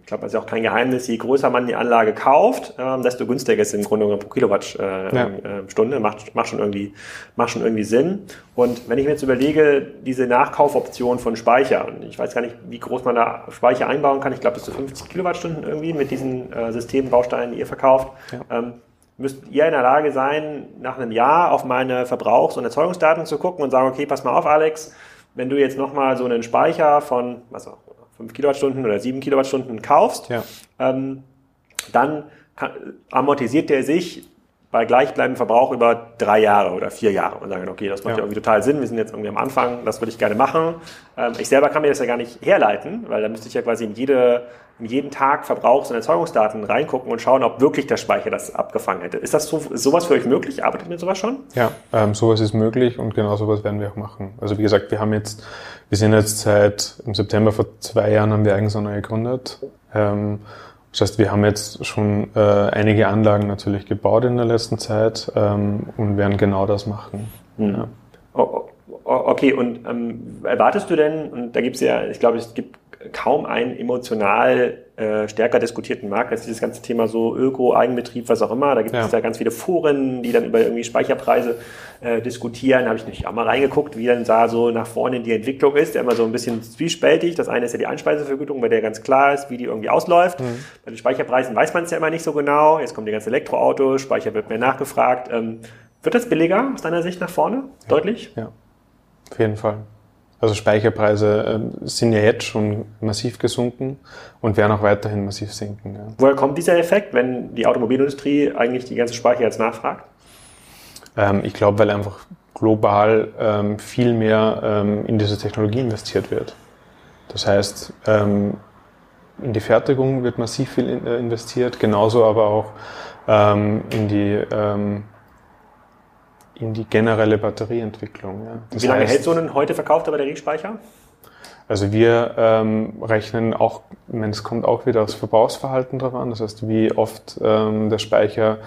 ich glaube, das ist ja auch kein Geheimnis, je größer man die Anlage kauft, ähm, desto günstiger ist es im Grunde pro Kilowattstunde. Äh, ja. äh, macht, macht, schon irgendwie, macht schon irgendwie Sinn. Und wenn ich mir jetzt überlege, diese Nachkaufoption von Speicher, und ich weiß gar nicht, wie groß man da Speicher einbauen kann, ich glaube bis zu 50 Kilowattstunden irgendwie mit diesen äh, Systembausteinen, die ihr verkauft. Ähm, müsst ihr in der Lage sein, nach einem Jahr auf meine Verbrauchs- und Erzeugungsdaten zu gucken und sagen, okay, pass mal auf, Alex, wenn du jetzt nochmal so einen Speicher von, was auch, 5 Kilowattstunden oder 7 Kilowattstunden kaufst, ja. ähm, dann kann, amortisiert der sich bei gleichbleibendem Verbrauch über drei Jahre oder vier Jahre und sagen, okay, das macht ja. ja irgendwie total Sinn, wir sind jetzt irgendwie am Anfang, das würde ich gerne machen. Ähm, ich selber kann mir das ja gar nicht herleiten, weil da müsste ich ja quasi in, jede, in jeden Tag Verbrauchs- und Erzeugungsdaten reingucken und schauen, ob wirklich der Speicher das abgefangen hätte. Ist das so, ist sowas für euch möglich? Arbeitet ihr mit sowas schon? Ja, ähm, sowas ist möglich und genau sowas werden wir auch machen. Also wie gesagt, wir haben jetzt, wir sind jetzt seit im September vor zwei Jahren haben wir Eigensonne gegründet. Ähm, das heißt, wir haben jetzt schon äh, einige Anlagen natürlich gebaut in der letzten Zeit ähm, und werden genau das machen. Mhm. Ja. Oh, oh, okay, und ähm, erwartest du denn, und da gibt es ja, ich glaube, es gibt kaum einen emotional äh, stärker diskutierten Markt als dieses ganze Thema so Öko, Eigenbetrieb, was auch immer. Da gibt es ja. ganz viele Foren, die dann über irgendwie Speicherpreise äh, diskutieren. Da habe ich nicht auch mal reingeguckt, wie dann da so nach vorne die Entwicklung ist. Der immer so ein bisschen zwiespältig. Das eine ist ja die Einspeisevergütung, bei der ganz klar ist, wie die irgendwie ausläuft. Mhm. Bei den Speicherpreisen weiß man es ja immer nicht so genau. Jetzt kommen die ganzen Elektroautos, Speicher wird mehr nachgefragt. Ähm, wird das billiger aus deiner Sicht nach vorne? Ja. Deutlich? Ja, auf jeden Fall. Also Speicherpreise äh, sind ja jetzt schon massiv gesunken und werden auch weiterhin massiv sinken. Ja. Woher kommt dieser Effekt, wenn die Automobilindustrie eigentlich die ganze Speicher jetzt nachfragt? Ähm, ich glaube, weil einfach global ähm, viel mehr ähm, in diese Technologie investiert wird. Das heißt, ähm, in die Fertigung wird massiv viel äh, investiert, genauso aber auch ähm, in die ähm, in die generelle Batterieentwicklung. Ja. Wie lange heißt, hält so ein heute verkaufter Batteriespeicher? Also wir ähm, rechnen auch, ich meine, es kommt auch wieder aufs Verbrauchsverhalten drauf an, das heißt, wie oft ähm, der Speicher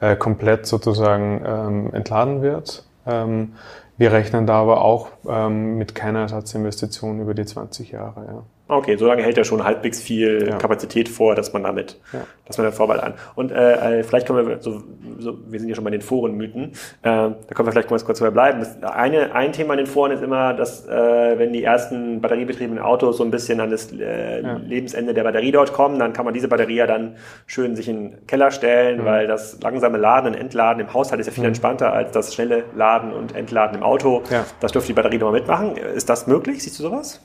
äh, komplett sozusagen ähm, entladen wird. Ähm, wir rechnen da aber auch ähm, mit keiner Ersatzinvestition über die 20 Jahre. Ja. Okay, so lange hält er schon halbwegs viel ja. Kapazität vor, dass man damit, ja. dass man dann Vorwahl an. Und äh, äh, vielleicht kommen wir so, so, wir sind ja schon bei den Forenmythen, äh, da können wir vielleicht kurz, kurz bleiben. Das eine, ein Thema in den Foren ist immer, dass äh, wenn die ersten batteriebetriebenen Autos so ein bisschen an das äh, ja. Lebensende der Batterie dort kommen, dann kann man diese Batterie ja dann schön sich in den Keller stellen, mhm. weil das langsame Laden und Entladen im Haushalt ist ja viel mhm. entspannter als das schnelle Laden und Entladen im Auto. Das dürfte die Batterie nochmal mitmachen. Ist das möglich? Siehst du sowas?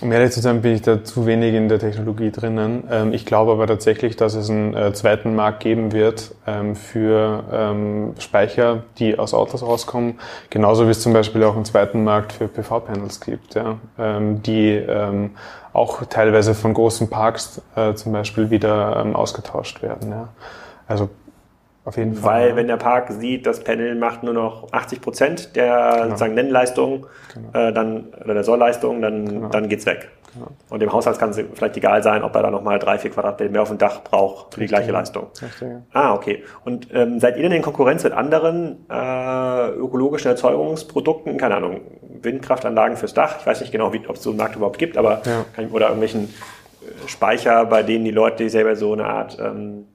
Um ehrlich zu sein, bin ich da zu wenig in der Technologie drinnen. Ähm, ich glaube aber tatsächlich, dass es einen äh, zweiten Markt geben wird ähm, für ähm, Speicher, die aus Autos rauskommen. Genauso wie es zum Beispiel auch einen zweiten Markt für PV-Panels gibt, ja, die auch teilweise von großen Parks äh, zum Beispiel wieder ausgetauscht werden. Ja. Also auf jeden Fall. Weil, wenn der Park sieht, das Panel macht nur noch 80 Prozent der genau. sozusagen Nennleistung, genau. äh, dann, oder der Sollleistung, dann, genau. dann geht's weg. Genau. Und dem Haushalt kann es vielleicht egal sein, ob er da nochmal drei, vier Quadratmeter mehr auf dem Dach braucht für die gleiche Leistung. Richtig. Ah, okay. Und ähm, seid ihr denn in Konkurrenz mit anderen äh, ökologischen Erzeugungsprodukten? Keine Ahnung, Windkraftanlagen fürs Dach. Ich weiß nicht genau, ob es so einen Markt überhaupt gibt, aber ja. kann, oder irgendwelchen äh, Speicher, bei denen die Leute selber so eine Art ähm,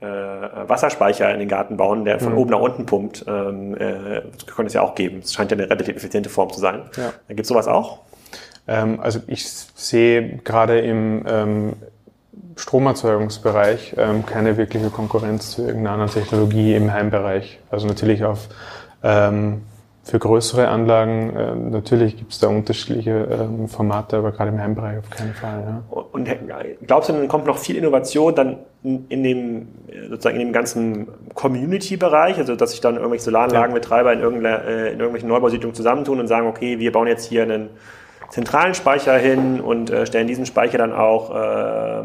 äh, Wasserspeicher in den Garten bauen, der von mhm. oben nach unten pumpt. Ähm, äh, das könnte es ja auch geben. Es scheint ja eine relativ effiziente Form zu sein. Ja. Gibt es sowas auch? Ähm, also ich sehe gerade im ähm, Stromerzeugungsbereich ähm, keine wirkliche Konkurrenz zu irgendeiner Technologie im Heimbereich. Also natürlich auf ähm, für größere Anlagen, äh, natürlich gibt es da unterschiedliche ähm, Formate, aber gerade im Heimbereich auf keinen Fall. Ja. Und glaubst du, dann kommt noch viel Innovation dann in dem, sozusagen in dem ganzen Community-Bereich, also dass sich dann irgendwelche Solaranlagenbetreiber in, äh, in irgendwelchen Neubausiedlungen zusammentun und sagen, okay, wir bauen jetzt hier einen zentralen Speicher hin und äh, stellen diesen Speicher dann auch äh,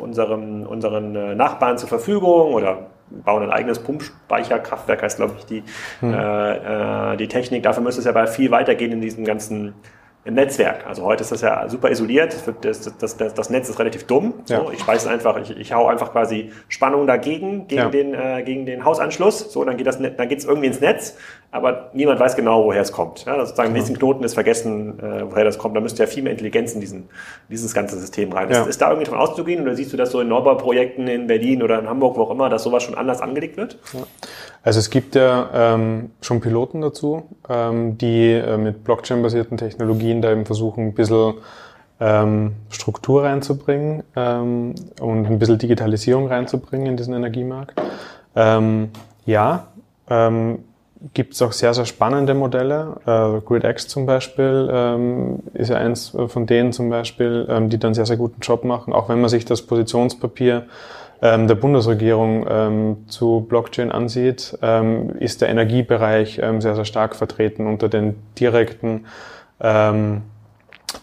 unserem, unseren äh, Nachbarn zur Verfügung oder bauen ein eigenes Pumpspeicherkraftwerk, heißt glaube ich die, hm. äh, äh, die Technik. Dafür müsste es ja bei viel weitergehen in diesem ganzen im Netzwerk. Also heute ist das ja super isoliert. Das, das, das, das Netz ist relativ dumm. Ja. So, ich speise einfach, ich, ich hau einfach quasi Spannung dagegen, gegen, ja. den, äh, gegen den Hausanschluss. So, dann geht das, dann geht's irgendwie ins Netz, aber niemand weiß genau, woher es kommt. Ja, sozusagen im nächsten Knoten ist vergessen, äh, woher das kommt. Da müsste ja viel mehr Intelligenz in diesen, dieses ganze System rein. Ja. Ist, ist da irgendwie davon auszugehen oder siehst du das so in Neubauprojekten in Berlin oder in Hamburg, wo auch immer, dass sowas schon anders angelegt wird? Ja. Also es gibt ja ähm, schon Piloten dazu, ähm, die äh, mit Blockchain-basierten Technologien da eben versuchen, ein bisschen ähm, Struktur reinzubringen ähm, und ein bisschen Digitalisierung reinzubringen in diesen Energiemarkt. Ähm, ja, ähm, gibt es auch sehr, sehr spannende Modelle. Äh, GridX zum Beispiel ähm, ist ja eins von denen zum Beispiel, ähm, die dann sehr, sehr guten Job machen. Auch wenn man sich das Positionspapier ähm, der Bundesregierung ähm, zu Blockchain ansieht, ähm, ist der Energiebereich ähm, sehr, sehr stark vertreten unter den direkten ähm,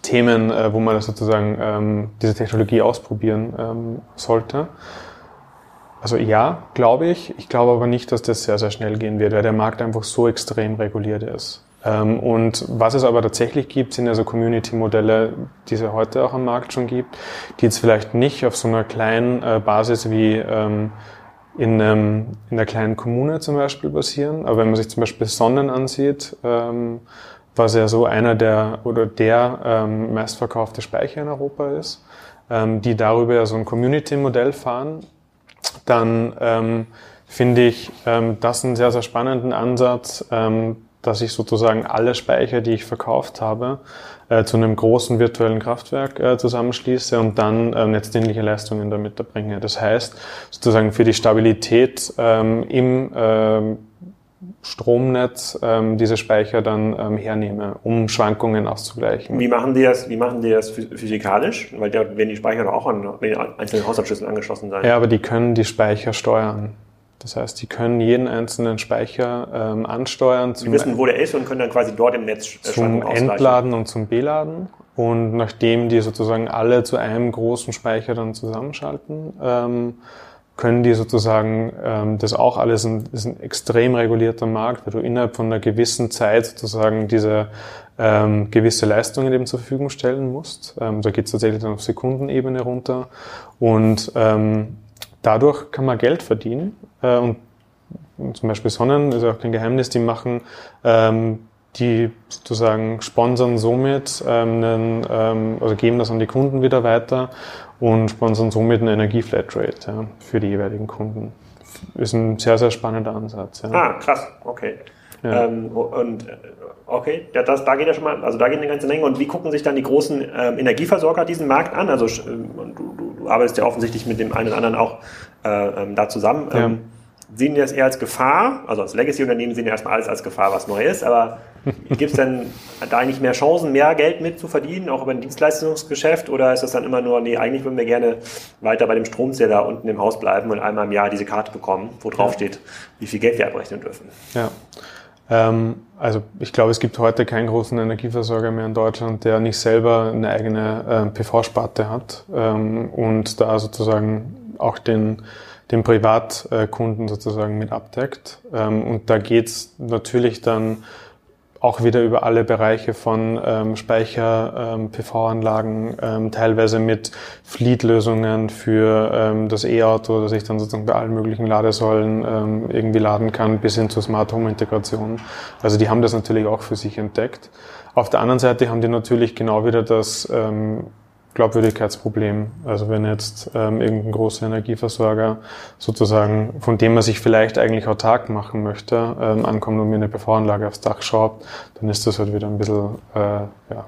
Themen, äh, wo man sozusagen ähm, diese Technologie ausprobieren ähm, sollte. Also ja, glaube ich. Ich glaube aber nicht, dass das sehr, sehr schnell gehen wird, weil der Markt einfach so extrem reguliert ist. Ähm, und was es aber tatsächlich gibt, sind also Community-Modelle, die es heute auch am Markt schon gibt, die jetzt vielleicht nicht auf so einer kleinen äh, Basis wie ähm, in, in der kleinen Kommune zum Beispiel basieren. Aber wenn man sich zum Beispiel Sonnen ansieht, ähm, was ja so einer der oder der meistverkaufte Speicher in Europa ist, die darüber ja so ein Community-Modell fahren, dann ähm, finde ich ähm, das einen sehr, sehr spannenden Ansatz, ähm, dass ich sozusagen alle Speicher, die ich verkauft habe, äh, zu einem großen virtuellen Kraftwerk äh, zusammenschließe und dann äh, netzdienliche Leistungen damit erbringe. Das heißt, sozusagen für die Stabilität ähm, im ähm, Stromnetz ähm, diese Speicher dann ähm, hernehme, um Schwankungen auszugleichen. Wie machen die das, wie machen die das physikalisch? Weil da werden die Speicher doch auch an einzelnen Haushaltsschlüsseln angeschlossen sein. Ja, aber die können die Speicher steuern. Das heißt, die können jeden einzelnen Speicher ähm, ansteuern. Die wissen, wo der ist und können dann quasi dort im Netz äh, zum Entladen und zum Beladen. Und nachdem die sozusagen alle zu einem großen Speicher dann zusammenschalten, ähm, können die sozusagen ähm, das auch alles ein, ist ein extrem regulierter Markt, weil du innerhalb von einer gewissen Zeit sozusagen diese ähm, gewisse Leistungen eben zur Verfügung stellen musst. Ähm, da geht es tatsächlich dann auf Sekundenebene runter. Und ähm, dadurch kann man Geld verdienen. Äh, und zum Beispiel Sonnen ist auch kein Geheimnis, die machen ähm, die sozusagen sponsern somit ähm, einen, ähm, also geben das an die Kunden wieder weiter und sponsern somit eine Energieflatrate ja, für die jeweiligen Kunden. Ist ein sehr, sehr spannender Ansatz. Ja. Ah, krass, okay. Ja. Ähm, und äh, okay, ja, das, da geht ja schon mal, also da geht eine ganze Menge. Und wie gucken sich dann die großen ähm, Energieversorger diesen Markt an? Also ähm, du, du, du, arbeitest ja offensichtlich mit dem einen oder anderen auch äh, ähm, da zusammen. Ja. Sehen die das eher als Gefahr? Also als Legacy-Unternehmen sehen ja erstmal alles als Gefahr, was neu ist, aber gibt es denn da eigentlich mehr Chancen, mehr Geld mit zu verdienen, auch über ein Dienstleistungsgeschäft? Oder ist das dann immer nur, nee, eigentlich würden wir gerne weiter bei dem Stromzähler unten im Haus bleiben und einmal im Jahr diese Karte bekommen, wo drauf steht, wie viel Geld wir abrechnen dürfen? Ja. Ähm, also ich glaube, es gibt heute keinen großen Energieversorger mehr in Deutschland, der nicht selber eine eigene äh, PV-Sparte hat ähm, und da sozusagen auch den den Privatkunden sozusagen mit abdeckt. Ähm, und da geht's natürlich dann auch wieder über alle Bereiche von ähm, Speicher, ähm, PV-Anlagen, ähm, teilweise mit Fleet-Lösungen für ähm, das E-Auto, dass ich dann sozusagen bei allen möglichen Ladesäulen ähm, irgendwie laden kann, bis hin zur Smart Home-Integration. Also die haben das natürlich auch für sich entdeckt. Auf der anderen Seite haben die natürlich genau wieder das ähm, Glaubwürdigkeitsproblem. Also wenn jetzt ähm, irgendein großer Energieversorger sozusagen, von dem man sich vielleicht eigentlich autark machen möchte, ähm, ankommt und mir eine PV-Anlage aufs Dach schraubt, dann ist das halt wieder ein bisschen, äh, ja,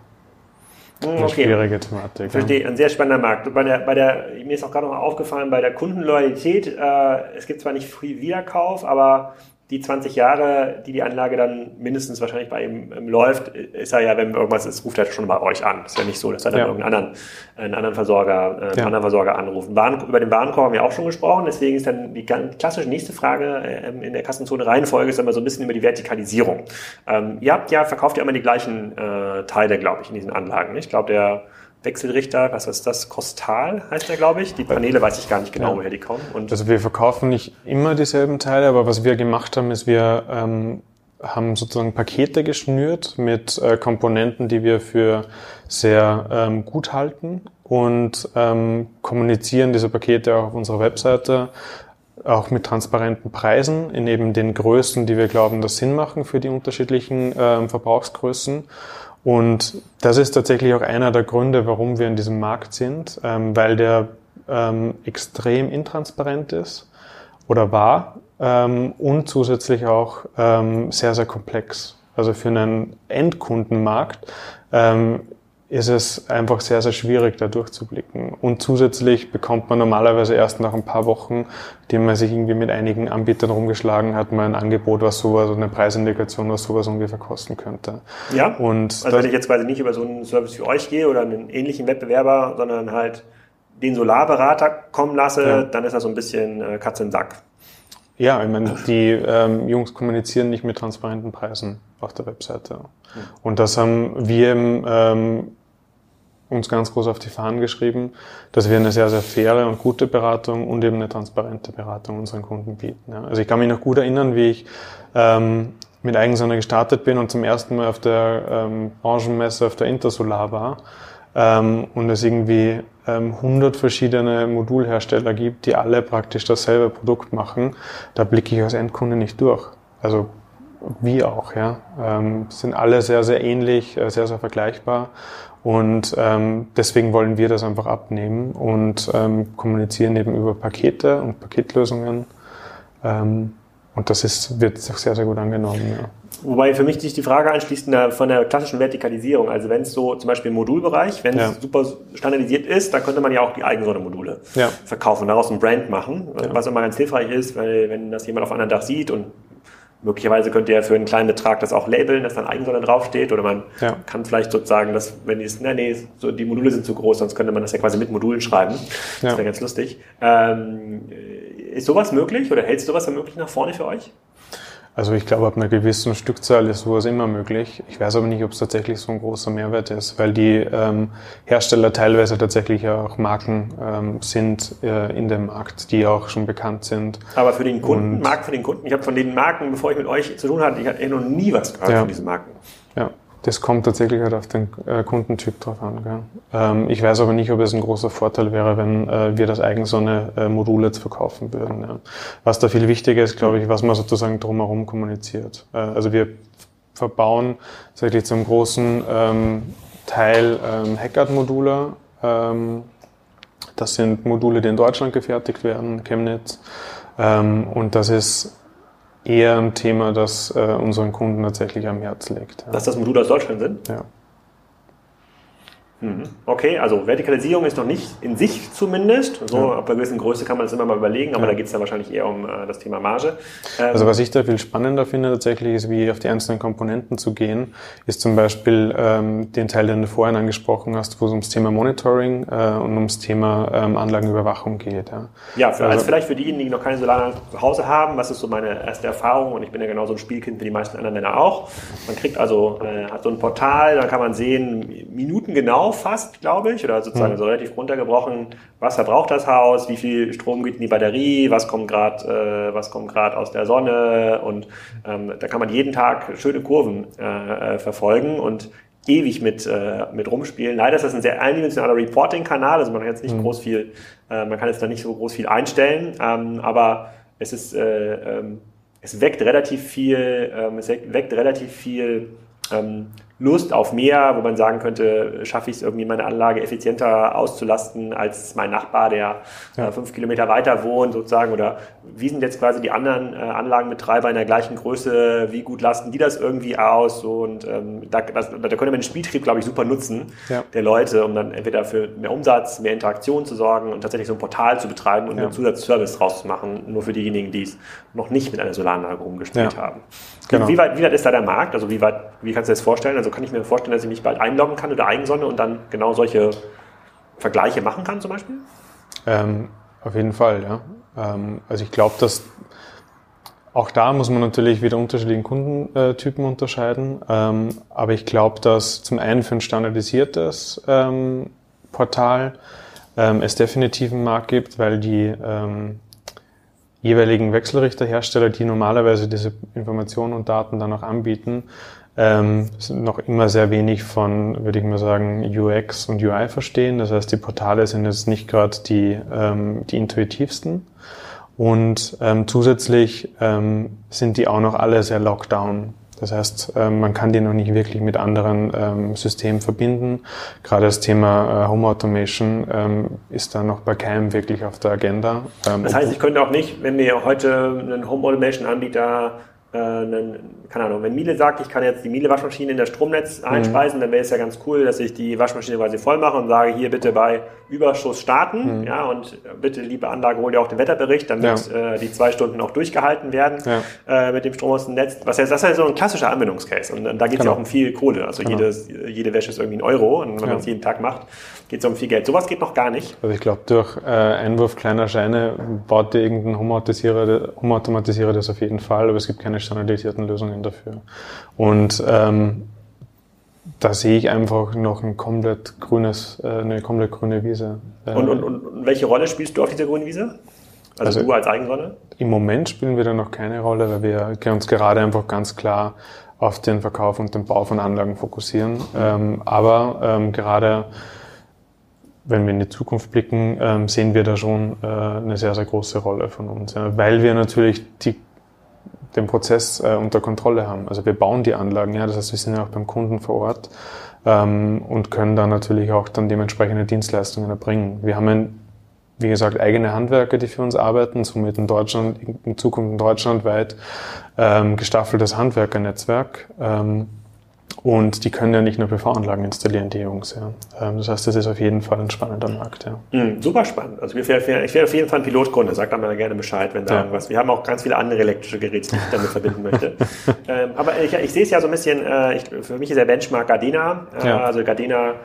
eine okay. schwierige Thematik. Verstehe, ein sehr spannender Markt. Bei der, bei der, mir ist auch gerade noch aufgefallen, bei der Kundenloyalität, äh, es gibt zwar nicht früh Wiederkauf, aber die 20 Jahre, die die Anlage dann mindestens wahrscheinlich bei ihm ähm, läuft, ist er ja, wenn irgendwas ist, ruft er schon bei euch an. Ist ja nicht so, dass er dann ja. irgendeinen anderen, einen anderen Versorger, äh, einen ja. anderen Versorger anruft. Waren, über den Warenkorb haben wir auch schon gesprochen, deswegen ist dann die ganz klassische nächste Frage äh, in der Kassenzone Reihenfolge ist immer so ein bisschen über die Vertikalisierung. Ähm, ihr habt ja, verkauft ja immer die gleichen äh, Teile, glaube ich, in diesen Anlagen. Ich glaube, der Wechselrichter, was ist das? Kostal heißt der, glaube ich. Die Paneele weiß ich gar nicht genau, ja. woher die kommen. Und also wir verkaufen nicht immer dieselben Teile, aber was wir gemacht haben, ist, wir ähm, haben sozusagen Pakete geschnürt mit äh, Komponenten, die wir für sehr ähm, gut halten und ähm, kommunizieren diese Pakete auch auf unserer Webseite auch mit transparenten Preisen in eben den Größen, die wir glauben, das Sinn machen für die unterschiedlichen ähm, Verbrauchsgrößen. Und das ist tatsächlich auch einer der Gründe, warum wir in diesem Markt sind, ähm, weil der ähm, extrem intransparent ist oder war ähm, und zusätzlich auch ähm, sehr, sehr komplex. Also für einen Endkundenmarkt ähm, ist es einfach sehr, sehr schwierig, da durchzublicken. Und zusätzlich bekommt man normalerweise erst nach ein paar Wochen, indem man sich irgendwie mit einigen Anbietern rumgeschlagen hat, mal ein Angebot, was sowas, eine Preisindikation, was sowas ungefähr kosten könnte. Ja. Und also wenn ich jetzt quasi nicht über so einen Service wie euch gehe oder einen ähnlichen Wettbewerber, sondern halt den Solarberater kommen lasse, ja. dann ist das so ein bisschen äh, Katze im Sack. Ja, ich meine, die ähm, Jungs kommunizieren nicht mit transparenten Preisen auf der Webseite. Und das haben wir im ähm, uns ganz groß auf die Fahnen geschrieben, dass wir eine sehr, sehr faire und gute Beratung und eben eine transparente Beratung unseren Kunden bieten. Ja. Also ich kann mich noch gut erinnern, wie ich ähm, mit Eigensonne gestartet bin und zum ersten Mal auf der ähm, Branchenmesse auf der Intersolar war ähm, und es irgendwie ähm, 100 verschiedene Modulhersteller gibt, die alle praktisch dasselbe Produkt machen, da blicke ich als Endkunde nicht durch. Also wie auch, ja. Ähm, sind alle sehr, sehr ähnlich, äh, sehr, sehr vergleichbar. Und ähm, deswegen wollen wir das einfach abnehmen und ähm, kommunizieren eben über Pakete und Paketlösungen. Ähm, und das ist, wird auch sehr, sehr gut angenommen. Ja. Wobei für mich sich die Frage anschließt von der klassischen Vertikalisierung. Also wenn es so zum Beispiel im Modulbereich, wenn es ja. super standardisiert ist, dann könnte man ja auch die Eigensonne-Module ja. verkaufen und daraus ein Brand machen, was immer ganz hilfreich ist, weil wenn das jemand auf einem Dach sieht und Möglicherweise könnt ihr für einen kleinen Betrag das auch labeln, dass dann Eigensonne draufsteht. Oder man ja. kann vielleicht sozusagen, dass, wenn die, nee, nee, so die Module sind zu groß, sonst könnte man das ja quasi mit Modulen schreiben. Ja. Das wäre ganz lustig. Ähm, ist sowas möglich oder hältst du sowas für möglich nach vorne für euch? Also ich glaube, ab einer gewissen Stückzahl ist sowas immer möglich. Ich weiß aber nicht, ob es tatsächlich so ein großer Mehrwert ist, weil die ähm, Hersteller teilweise tatsächlich auch Marken ähm, sind äh, in dem Markt, die auch schon bekannt sind. Aber für den Kunden, Und, Marken für den Kunden, ich habe von den Marken, bevor ich mit euch zu tun hatte, ich hatte noch nie was gehört ja. von diesen Marken. Ja. Das kommt tatsächlich halt auf den äh, Kundentyp drauf an. Ähm, ich weiß aber nicht, ob es ein großer Vorteil wäre, wenn äh, wir das Eigensonne-Modul äh, jetzt verkaufen würden. Ja. Was da viel wichtiger ist, glaube ich, was man sozusagen drumherum kommuniziert. Äh, also wir verbauen tatsächlich zum großen ähm, Teil ähm, Hackard-Module. Ähm, das sind Module, die in Deutschland gefertigt werden, Chemnitz. Ähm, und das ist eher ein Thema, das äh, unseren Kunden tatsächlich am Herz liegt. Ja. Dass das Module aus Deutschland sind? Ja. Mhm. Okay, also Vertikalisierung ist noch nicht in sich zumindest. So, ja. ab einer gewissen Größe kann man das immer mal überlegen, aber ja. da geht es dann wahrscheinlich eher um äh, das Thema Marge. Ähm, also was ich da viel spannender finde tatsächlich ist, wie auf die einzelnen Komponenten zu gehen, ist zum Beispiel ähm, den Teil, den du vorhin angesprochen hast, wo es ums Thema Monitoring äh, und ums Thema ähm, Anlagenüberwachung geht. Ja, ja für, also, also vielleicht für diejenigen, die noch keine Solaranlage zu Hause haben, was ist so meine erste Erfahrung und ich bin ja genau so ein Spielkind wie die meisten anderen Männer auch. Man kriegt also, äh, hat so ein Portal, da kann man sehen, Minuten genau fast, glaube ich, oder sozusagen mhm. so relativ runtergebrochen, was verbraucht das Haus, wie viel Strom geht in die Batterie, was kommt gerade, äh, was kommt gerade aus der Sonne und ähm, da kann man jeden Tag schöne Kurven äh, äh, verfolgen und ewig mit, äh, mit rumspielen. Leider ist das ein sehr eindimensionaler Reporting-Kanal, also man kann jetzt nicht mhm. groß viel, äh, man kann jetzt da nicht so groß viel einstellen, ähm, aber es ist, äh, ähm, es weckt relativ viel, ähm, es weckt relativ viel ähm, Lust auf mehr, wo man sagen könnte, schaffe ich es irgendwie, meine Anlage effizienter auszulasten als mein Nachbar, der ja. äh, fünf Kilometer weiter wohnt sozusagen? Oder wie sind jetzt quasi die anderen äh, Anlagenbetreiber in der gleichen Größe? Wie gut lasten die das irgendwie aus? So, und ähm, da, das, da könnte man den Spieltrieb, glaube ich, super nutzen ja. der Leute, um dann entweder für mehr Umsatz, mehr Interaktion zu sorgen und tatsächlich so ein Portal zu betreiben und ja. einen Zusatzservice draus zu machen, nur für diejenigen, die es noch nicht mit einer Solaranlage rumgespielt haben. Genau. Wie, weit, wie weit ist da der Markt? Also wie, weit, wie kannst du dir das vorstellen? Also kann ich mir vorstellen, dass ich mich bald einloggen kann oder Eigensonne und dann genau solche Vergleiche machen kann zum Beispiel? Ähm, auf jeden Fall, ja. Ähm, also ich glaube, dass auch da muss man natürlich wieder unterschiedlichen Kundentypen unterscheiden. Ähm, aber ich glaube, dass zum einen für ein standardisiertes ähm, Portal ähm, es definitiv einen Markt gibt, weil die ähm, jeweiligen Wechselrichterhersteller, die normalerweise diese Informationen und Daten dann auch anbieten, ähm, sind noch immer sehr wenig von, würde ich mal sagen, UX und UI verstehen. Das heißt, die Portale sind jetzt nicht gerade die, ähm, die intuitivsten. Und ähm, zusätzlich ähm, sind die auch noch alle sehr Lockdown. Das heißt, ähm, man kann die noch nicht wirklich mit anderen ähm, Systemen verbinden. Gerade das Thema äh, Home Automation ähm, ist da noch bei keinem wirklich auf der Agenda. das heißt, ich könnte auch nicht, wenn mir heute ein Home Automation Anbieter äh, einen, keine Ahnung, wenn Miele sagt, ich kann jetzt die Miele-Waschmaschine in das Stromnetz mhm. einspeisen, mhm. dann wäre es ja ganz cool, dass ich die Waschmaschine quasi voll mache und sage, hier bitte bei Überschuss starten, mhm. ja, und bitte, liebe Anlage, hol dir auch den Wetterbericht, damit ja. äh, die zwei Stunden auch durchgehalten werden ja. äh, mit dem Strom aus dem Netz. Was heißt, das ist ja so ein klassischer Anwendungscase und, und da geht es genau. ja auch um viel Kohle. Also genau. jedes, jede Wäsche ist irgendwie ein Euro und wenn man es jeden Tag macht, geht es um viel Geld. Sowas geht noch gar nicht. Also ich glaube, durch äh, Einwurf kleiner Scheine baut dir irgendein Home-Automatisierer Home das auf jeden Fall, aber es gibt keine standardisierten Lösungen dafür. Und ähm, da sehe ich einfach noch ein komplett grünes, äh, eine komplett grüne Wiese. Äh, und, und, und welche Rolle spielst du auf dieser grünen Wiese? Also, also du als Eigenrolle? Im Moment spielen wir da noch keine Rolle, weil wir uns gerade einfach ganz klar auf den Verkauf und den Bau von Anlagen fokussieren. Ähm, aber ähm, gerade wenn wir in die Zukunft blicken, ähm, sehen wir da schon äh, eine sehr, sehr große Rolle von uns, ja, weil wir natürlich die, den Prozess äh, unter Kontrolle haben. Also wir bauen die Anlagen, ja, das heißt, wir sind ja auch beim Kunden vor Ort ähm, und können da natürlich auch dann dementsprechende Dienstleistungen erbringen. Wir haben ein, wie gesagt, eigene Handwerker, die für uns arbeiten, somit in Deutschland, in Zukunft in Deutschland weit ähm, gestaffeltes Handwerkernetzwerk. Ähm, und die können ja nicht nur PV-Anlagen installieren, die Jungs. Ja. Ähm, das heißt, das ist auf jeden Fall ein spannender Markt. Ja. Mhm, super spannend. Also ich wäre auf jeden Fall ein Pilotkunde. Sagt mal gerne Bescheid, wenn da ja. irgendwas. Wir haben auch ganz viele andere elektrische Geräte, die ich damit verbinden möchte. ähm, aber ich, ich, sehe es ja so ein bisschen. Äh, ich, für mich ist der Benchmark Gardena. Äh, ja. Also Gardena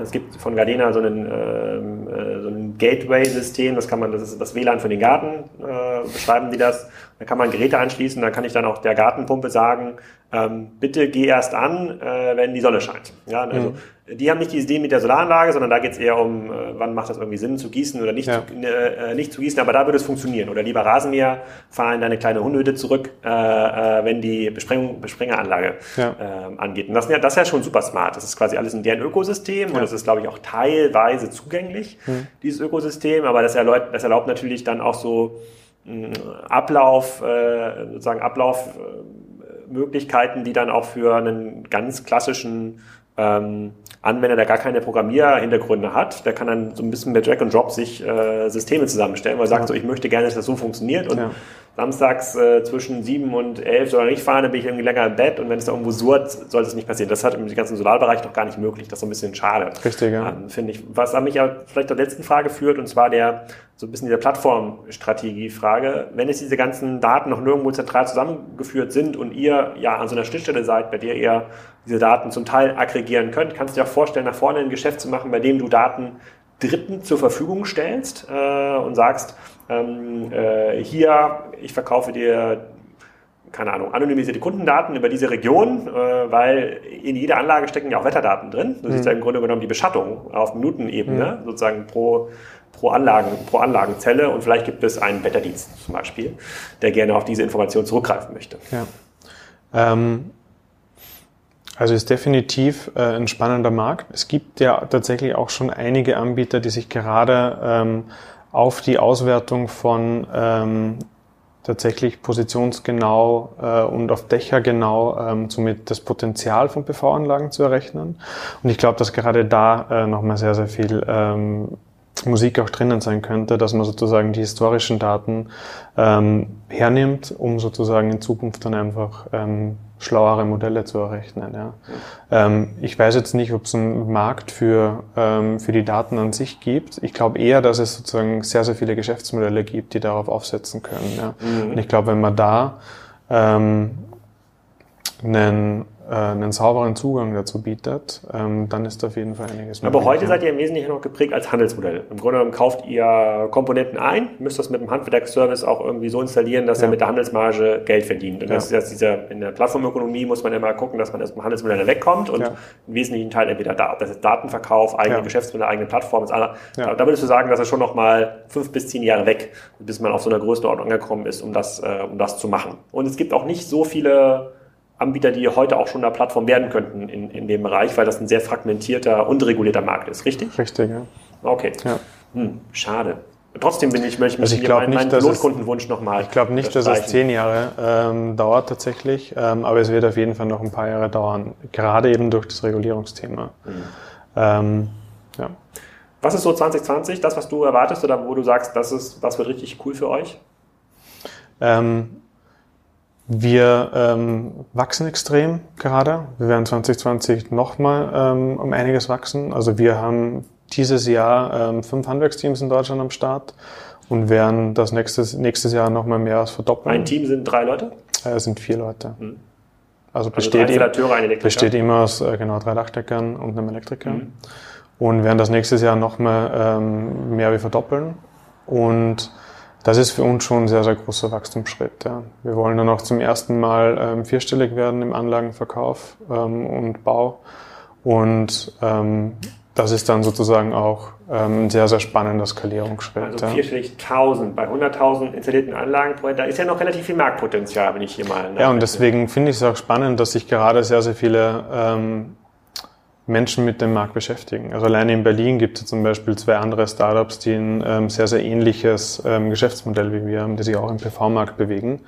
es gibt von Gardena so ein, ähm, äh, so ein Gateway-System, das kann man, das ist das WLAN für den Garten, äh, beschreiben die das. Da kann man Geräte anschließen, da kann ich dann auch der Gartenpumpe sagen, ähm, bitte geh erst an, äh, wenn die Sonne scheint. Ja, also mhm die haben nicht die Idee mit der Solaranlage, sondern da geht es eher um, äh, wann macht das irgendwie Sinn zu gießen oder nicht, ja. zu, äh, nicht zu gießen, aber da würde es funktionieren. Oder lieber Rasenmäher, fahr in deine kleine Hundehütte zurück, äh, äh, wenn die Besprengung, Besprengeranlage ja. äh, angeht. Und das, das ist ja schon super smart. Das ist quasi alles in deren Ökosystem ja. und das ist, glaube ich, auch teilweise zugänglich, mhm. dieses Ökosystem, aber das erlaubt, das erlaubt natürlich dann auch so Ablauf, äh, sozusagen Ablaufmöglichkeiten, die dann auch für einen ganz klassischen ähm, Anwender, der gar keine Programmierhintergründe hat, der kann dann so ein bisschen mit Drag and Drop sich äh, Systeme zusammenstellen, weil er sagt ja. so, ich möchte gerne, dass das so funktioniert und ja. Samstags äh, zwischen sieben und elf soll er nicht fahren, dann bin ich irgendwie länger im Bett und wenn es da irgendwo surrt, sollte es nicht passieren. Das hat im ganzen Solarbereich noch gar nicht möglich. Das ist so ein bisschen schade. Richtig, ja. Ähm, Finde ich. Was an mich ja vielleicht zur letzten Frage führt, und zwar der, so ein bisschen dieser Plattformstrategie-Frage. Wenn jetzt diese ganzen Daten noch nirgendwo zentral zusammengeführt sind und ihr ja an so einer Schnittstelle seid, bei der ihr diese Daten zum Teil aggregieren könnt, kannst du dir auch vorstellen, nach vorne ein Geschäft zu machen, bei dem du Daten Dritten zur Verfügung stellst äh, und sagst, ähm, äh, hier, ich verkaufe dir keine Ahnung, anonymisierte Kundendaten über diese Region, äh, weil in jeder Anlage stecken ja auch Wetterdaten drin. Du mhm. siehst ja im Grunde genommen die Beschattung auf Minutenebene, mhm. sozusagen pro, pro, Anlagen, pro Anlagenzelle und vielleicht gibt es einen Wetterdienst zum Beispiel, der gerne auf diese Information zurückgreifen möchte. Ja. Ähm, also ist definitiv äh, ein spannender Markt. Es gibt ja tatsächlich auch schon einige Anbieter, die sich gerade ähm, auf die Auswertung von ähm, tatsächlich positionsgenau äh, und auf Dächer genau ähm, somit das Potenzial von PV-Anlagen zu errechnen. Und ich glaube, dass gerade da äh, nochmal sehr, sehr viel ähm, Musik auch drinnen sein könnte, dass man sozusagen die historischen Daten ähm, hernimmt, um sozusagen in Zukunft dann einfach ähm, schlauere Modelle zu errechnen. Ja. Ähm, ich weiß jetzt nicht, ob es einen Markt für, ähm, für die Daten an sich gibt. Ich glaube eher, dass es sozusagen sehr, sehr viele Geschäftsmodelle gibt, die darauf aufsetzen können. Ja. Mhm. Und ich glaube, wenn man da ähm, einen einen sauberen Zugang dazu bietet, ähm, dann ist auf jeden Fall einiges möglich. Aber heute seid ihr im Wesentlichen noch geprägt als Handelsmodell. Im Grunde genommen kauft ihr Komponenten ein, müsst das mit dem Handwerksservice auch irgendwie so installieren, dass ja. er mit der Handelsmarge Geld verdient. Und ja. das ist jetzt dieser, in der Plattformökonomie muss man immer gucken, dass man aus dem Handelsmodell wegkommt und ja. im wesentlichen Teil entweder da, ob das jetzt Datenverkauf, eigene Geschäftsmodell, eigene Plattform ist. Da, da würdest du sagen, dass er schon noch mal fünf bis zehn Jahre weg, bis man auf so einer Größenordnung angekommen ist, um das, äh, um das zu machen. Und es gibt auch nicht so viele Anbieter, die heute auch schon eine Plattform werden könnten in, in dem Bereich, weil das ein sehr fragmentierter, unregulierter Markt ist, richtig? Richtig, ja. Okay. Ja. Hm, schade. Trotzdem bin ich, möchte also ich meinen, meinen Pilotkundenwunsch nochmal. Ich glaube nicht, dass es zehn Jahre ähm, dauert tatsächlich, ähm, aber es wird auf jeden Fall noch ein paar Jahre dauern, gerade eben durch das Regulierungsthema. Mhm. Ähm, ja. Was ist so 2020, das, was du erwartest oder wo du sagst, das ist, das wird richtig cool für euch? Ähm, wir ähm, wachsen extrem gerade. Wir werden 2020 nochmal ähm, um einiges wachsen. Also wir haben dieses Jahr ähm, fünf Handwerksteams in Deutschland am Start und werden das nächstes, nächstes Jahr nochmal mehr als verdoppeln. Ein Team sind drei Leute? Äh, es sind vier Leute. Mhm. Also besteht, also drei ein Elektriker. besteht immer aus äh, genau drei Dachdeckern und einem Elektriker. Mhm. Und werden das nächstes Jahr nochmal ähm, mehr wie verdoppeln. Und das ist für uns schon ein sehr, sehr großer Wachstumsschritt. Ja. Wir wollen dann auch zum ersten Mal ähm, vierstellig werden im Anlagenverkauf ähm, und Bau. Und ähm, das ist dann sozusagen auch ähm, ein sehr, sehr spannender Skalierungsschritt. Also vierstellig 1000 bei 100.000 installierten Anlagen, da ist ja noch relativ viel Marktpotenzial, wenn ich hier mal... Ja, und deswegen finde ich es auch spannend, dass sich gerade sehr, sehr viele ähm, Menschen mit dem Markt beschäftigen. Also alleine in Berlin gibt es zum Beispiel zwei andere Startups, die ein ähm, sehr, sehr ähnliches ähm, Geschäftsmodell wie wir haben, die sich auch im PV-Markt bewegen.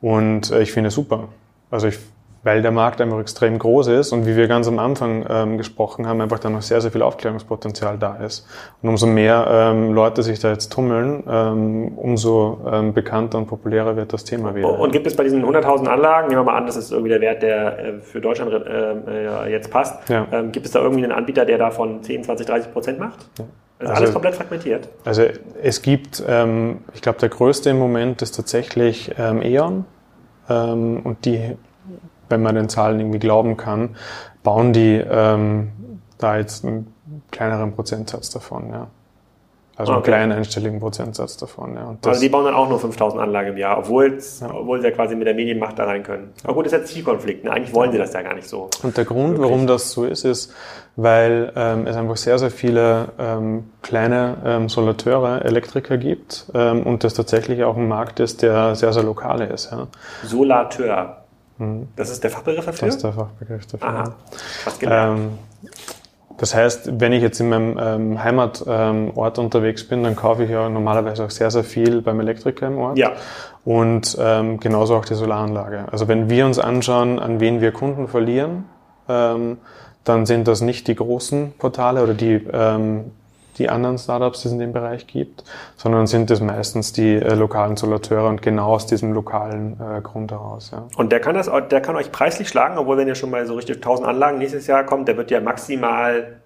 Und äh, ich finde es super. Also ich weil der Markt einfach extrem groß ist und wie wir ganz am Anfang ähm, gesprochen haben, einfach da noch sehr, sehr viel Aufklärungspotenzial da ist. Und umso mehr ähm, Leute sich da jetzt tummeln, ähm, umso ähm, bekannter und populärer wird das Thema wieder. Und gibt es bei diesen 100.000 Anlagen, nehmen wir mal an, das ist irgendwie der Wert, der äh, für Deutschland äh, jetzt passt, ja. Ähm, gibt es da irgendwie einen Anbieter, der davon 10, 20, 30 Prozent macht? Ja. Also, also alles komplett fragmentiert? Also es gibt, ähm, ich glaube, der größte im Moment ist tatsächlich ähm, E.ON ähm, und die wenn man den Zahlen irgendwie glauben kann, bauen die ähm, da jetzt einen kleineren Prozentsatz davon, ja. Also okay. einen kleinen einstelligen Prozentsatz davon. Ja. also die bauen dann auch nur 5000 Anlagen im Jahr, obwohl, ja. obwohl sie ja quasi mit der Medienmacht da rein können. Aber gut, das ist ja Zielkonflikt. Ne? Eigentlich wollen sie das ja gar nicht so. Und der Grund, wirklich. warum das so ist, ist, weil ähm, es einfach sehr, sehr viele ähm, kleine ähm, Solateure, Elektriker gibt ähm, und das tatsächlich auch ein Markt ist, der sehr, sehr lokal ist. Ja. Solateur. Mhm. Das ist der Fachbegriff dafür? Das ist der Fachbegriff dafür. Aha, fast ähm, das heißt, wenn ich jetzt in meinem ähm, Heimatort ähm, unterwegs bin, dann kaufe ich ja normalerweise auch sehr, sehr viel beim Elektriker im Ort. Ja. Und ähm, genauso auch die Solaranlage. Also wenn wir uns anschauen, an wen wir Kunden verlieren, ähm, dann sind das nicht die großen Portale oder die ähm, die anderen Startups, die es in dem Bereich gibt, sondern sind es meistens die äh, lokalen Solateure und genau aus diesem lokalen äh, Grund heraus. Ja. Und der kann das, der kann euch preislich schlagen, obwohl wenn ihr schon mal so richtig 1000 Anlagen nächstes Jahr kommt, der wird ja maximal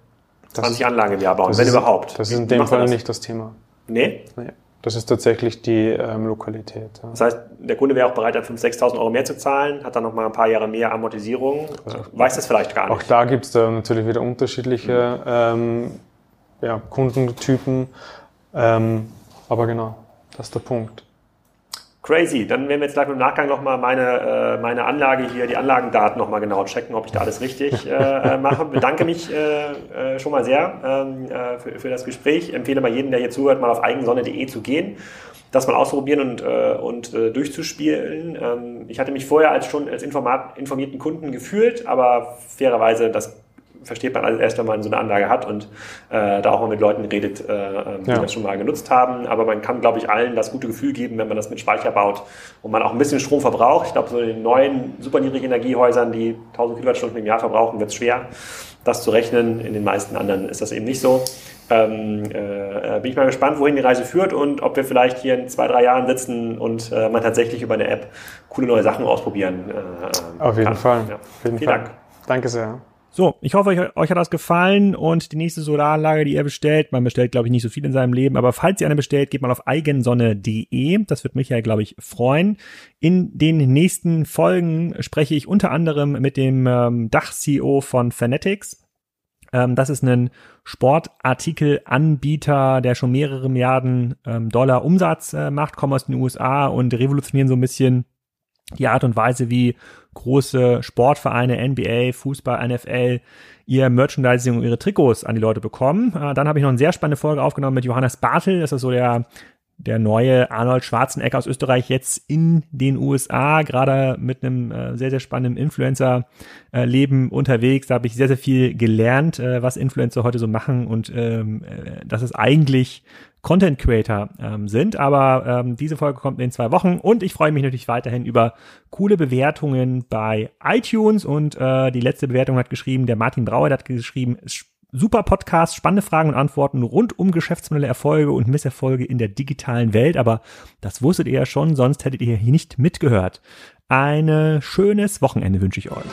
20 das, Anlagen im Jahr bauen, wenn ist, überhaupt. Das ist in dem Fall das? nicht das Thema. Nee? Nee. Das ist tatsächlich die ähm, Lokalität. Ja. Das heißt, der Kunde wäre auch bereit, dann 5.000, 6.000 Euro mehr zu zahlen, hat dann noch mal ein paar Jahre mehr Amortisierung, also, weiß das vielleicht gar nicht. Auch da gibt es da natürlich wieder unterschiedliche mhm. ähm, ja, Kundentypen. Ähm, aber genau, das ist der Punkt. Crazy. Dann werden wir jetzt gleich im Nachgang nochmal meine, äh, meine Anlage hier, die Anlagendaten nochmal genau checken, ob ich da alles richtig äh, äh, mache. Bedanke mich äh, äh, schon mal sehr ähm, äh, für, für das Gespräch. Empfehle mal jedem, der hier zuhört, mal auf eigensonne.de zu gehen, das mal ausprobieren und, äh, und äh, durchzuspielen. Ähm, ich hatte mich vorher als schon als informierten Kunden gefühlt, aber fairerweise, das versteht man alles erst, wenn man so eine Anlage hat und äh, da auch mal mit Leuten redet, äh, ähm, die ja. das schon mal genutzt haben. Aber man kann, glaube ich, allen das gute Gefühl geben, wenn man das mit Speicher baut und man auch ein bisschen Strom verbraucht. Ich glaube, so in den neuen super niedrigen Energiehäusern, die 1000 Kilowattstunden im Jahr verbrauchen, wird es schwer, das zu rechnen. In den meisten anderen ist das eben nicht so. Ähm, äh, bin ich mal gespannt, wohin die Reise führt und ob wir vielleicht hier in zwei, drei Jahren sitzen und äh, man tatsächlich über eine App coole neue Sachen ausprobieren äh, Auf jeden kann. Fall. Ja. Auf jeden Vielen Fall. Dank. Danke sehr. So, ich hoffe, euch, euch hat das gefallen und die nächste Solaranlage, die ihr bestellt, man bestellt, glaube ich, nicht so viel in seinem Leben, aber falls ihr eine bestellt, geht mal auf eigensonne.de. Das wird mich ja, glaube ich, freuen. In den nächsten Folgen spreche ich unter anderem mit dem ähm, Dach-CEO von Fanatics. Ähm, das ist ein Sportartikelanbieter, der schon mehrere Milliarden ähm, Dollar Umsatz äh, macht, kommen aus den USA und revolutionieren so ein bisschen die Art und Weise, wie große Sportvereine, NBA, Fußball, NFL, ihr Merchandising und ihre Trikots an die Leute bekommen. Äh, dann habe ich noch eine sehr spannende Folge aufgenommen mit Johannes Bartel. Das ist so der der neue Arnold Schwarzenegger aus Österreich jetzt in den USA, gerade mit einem äh, sehr, sehr spannenden Influencer-Leben unterwegs. Da habe ich sehr, sehr viel gelernt, äh, was Influencer heute so machen und ähm, äh, dass es eigentlich Content Creator ähm, sind. Aber ähm, diese Folge kommt in zwei Wochen und ich freue mich natürlich weiterhin über coole Bewertungen bei iTunes und äh, die letzte Bewertung hat geschrieben, der Martin Brauer der hat geschrieben, super Podcast, spannende Fragen und Antworten rund um geschäftsmodelle Erfolge und Misserfolge in der digitalen Welt. Aber das wusstet ihr ja schon, sonst hättet ihr hier nicht mitgehört. Ein schönes Wochenende wünsche ich euch.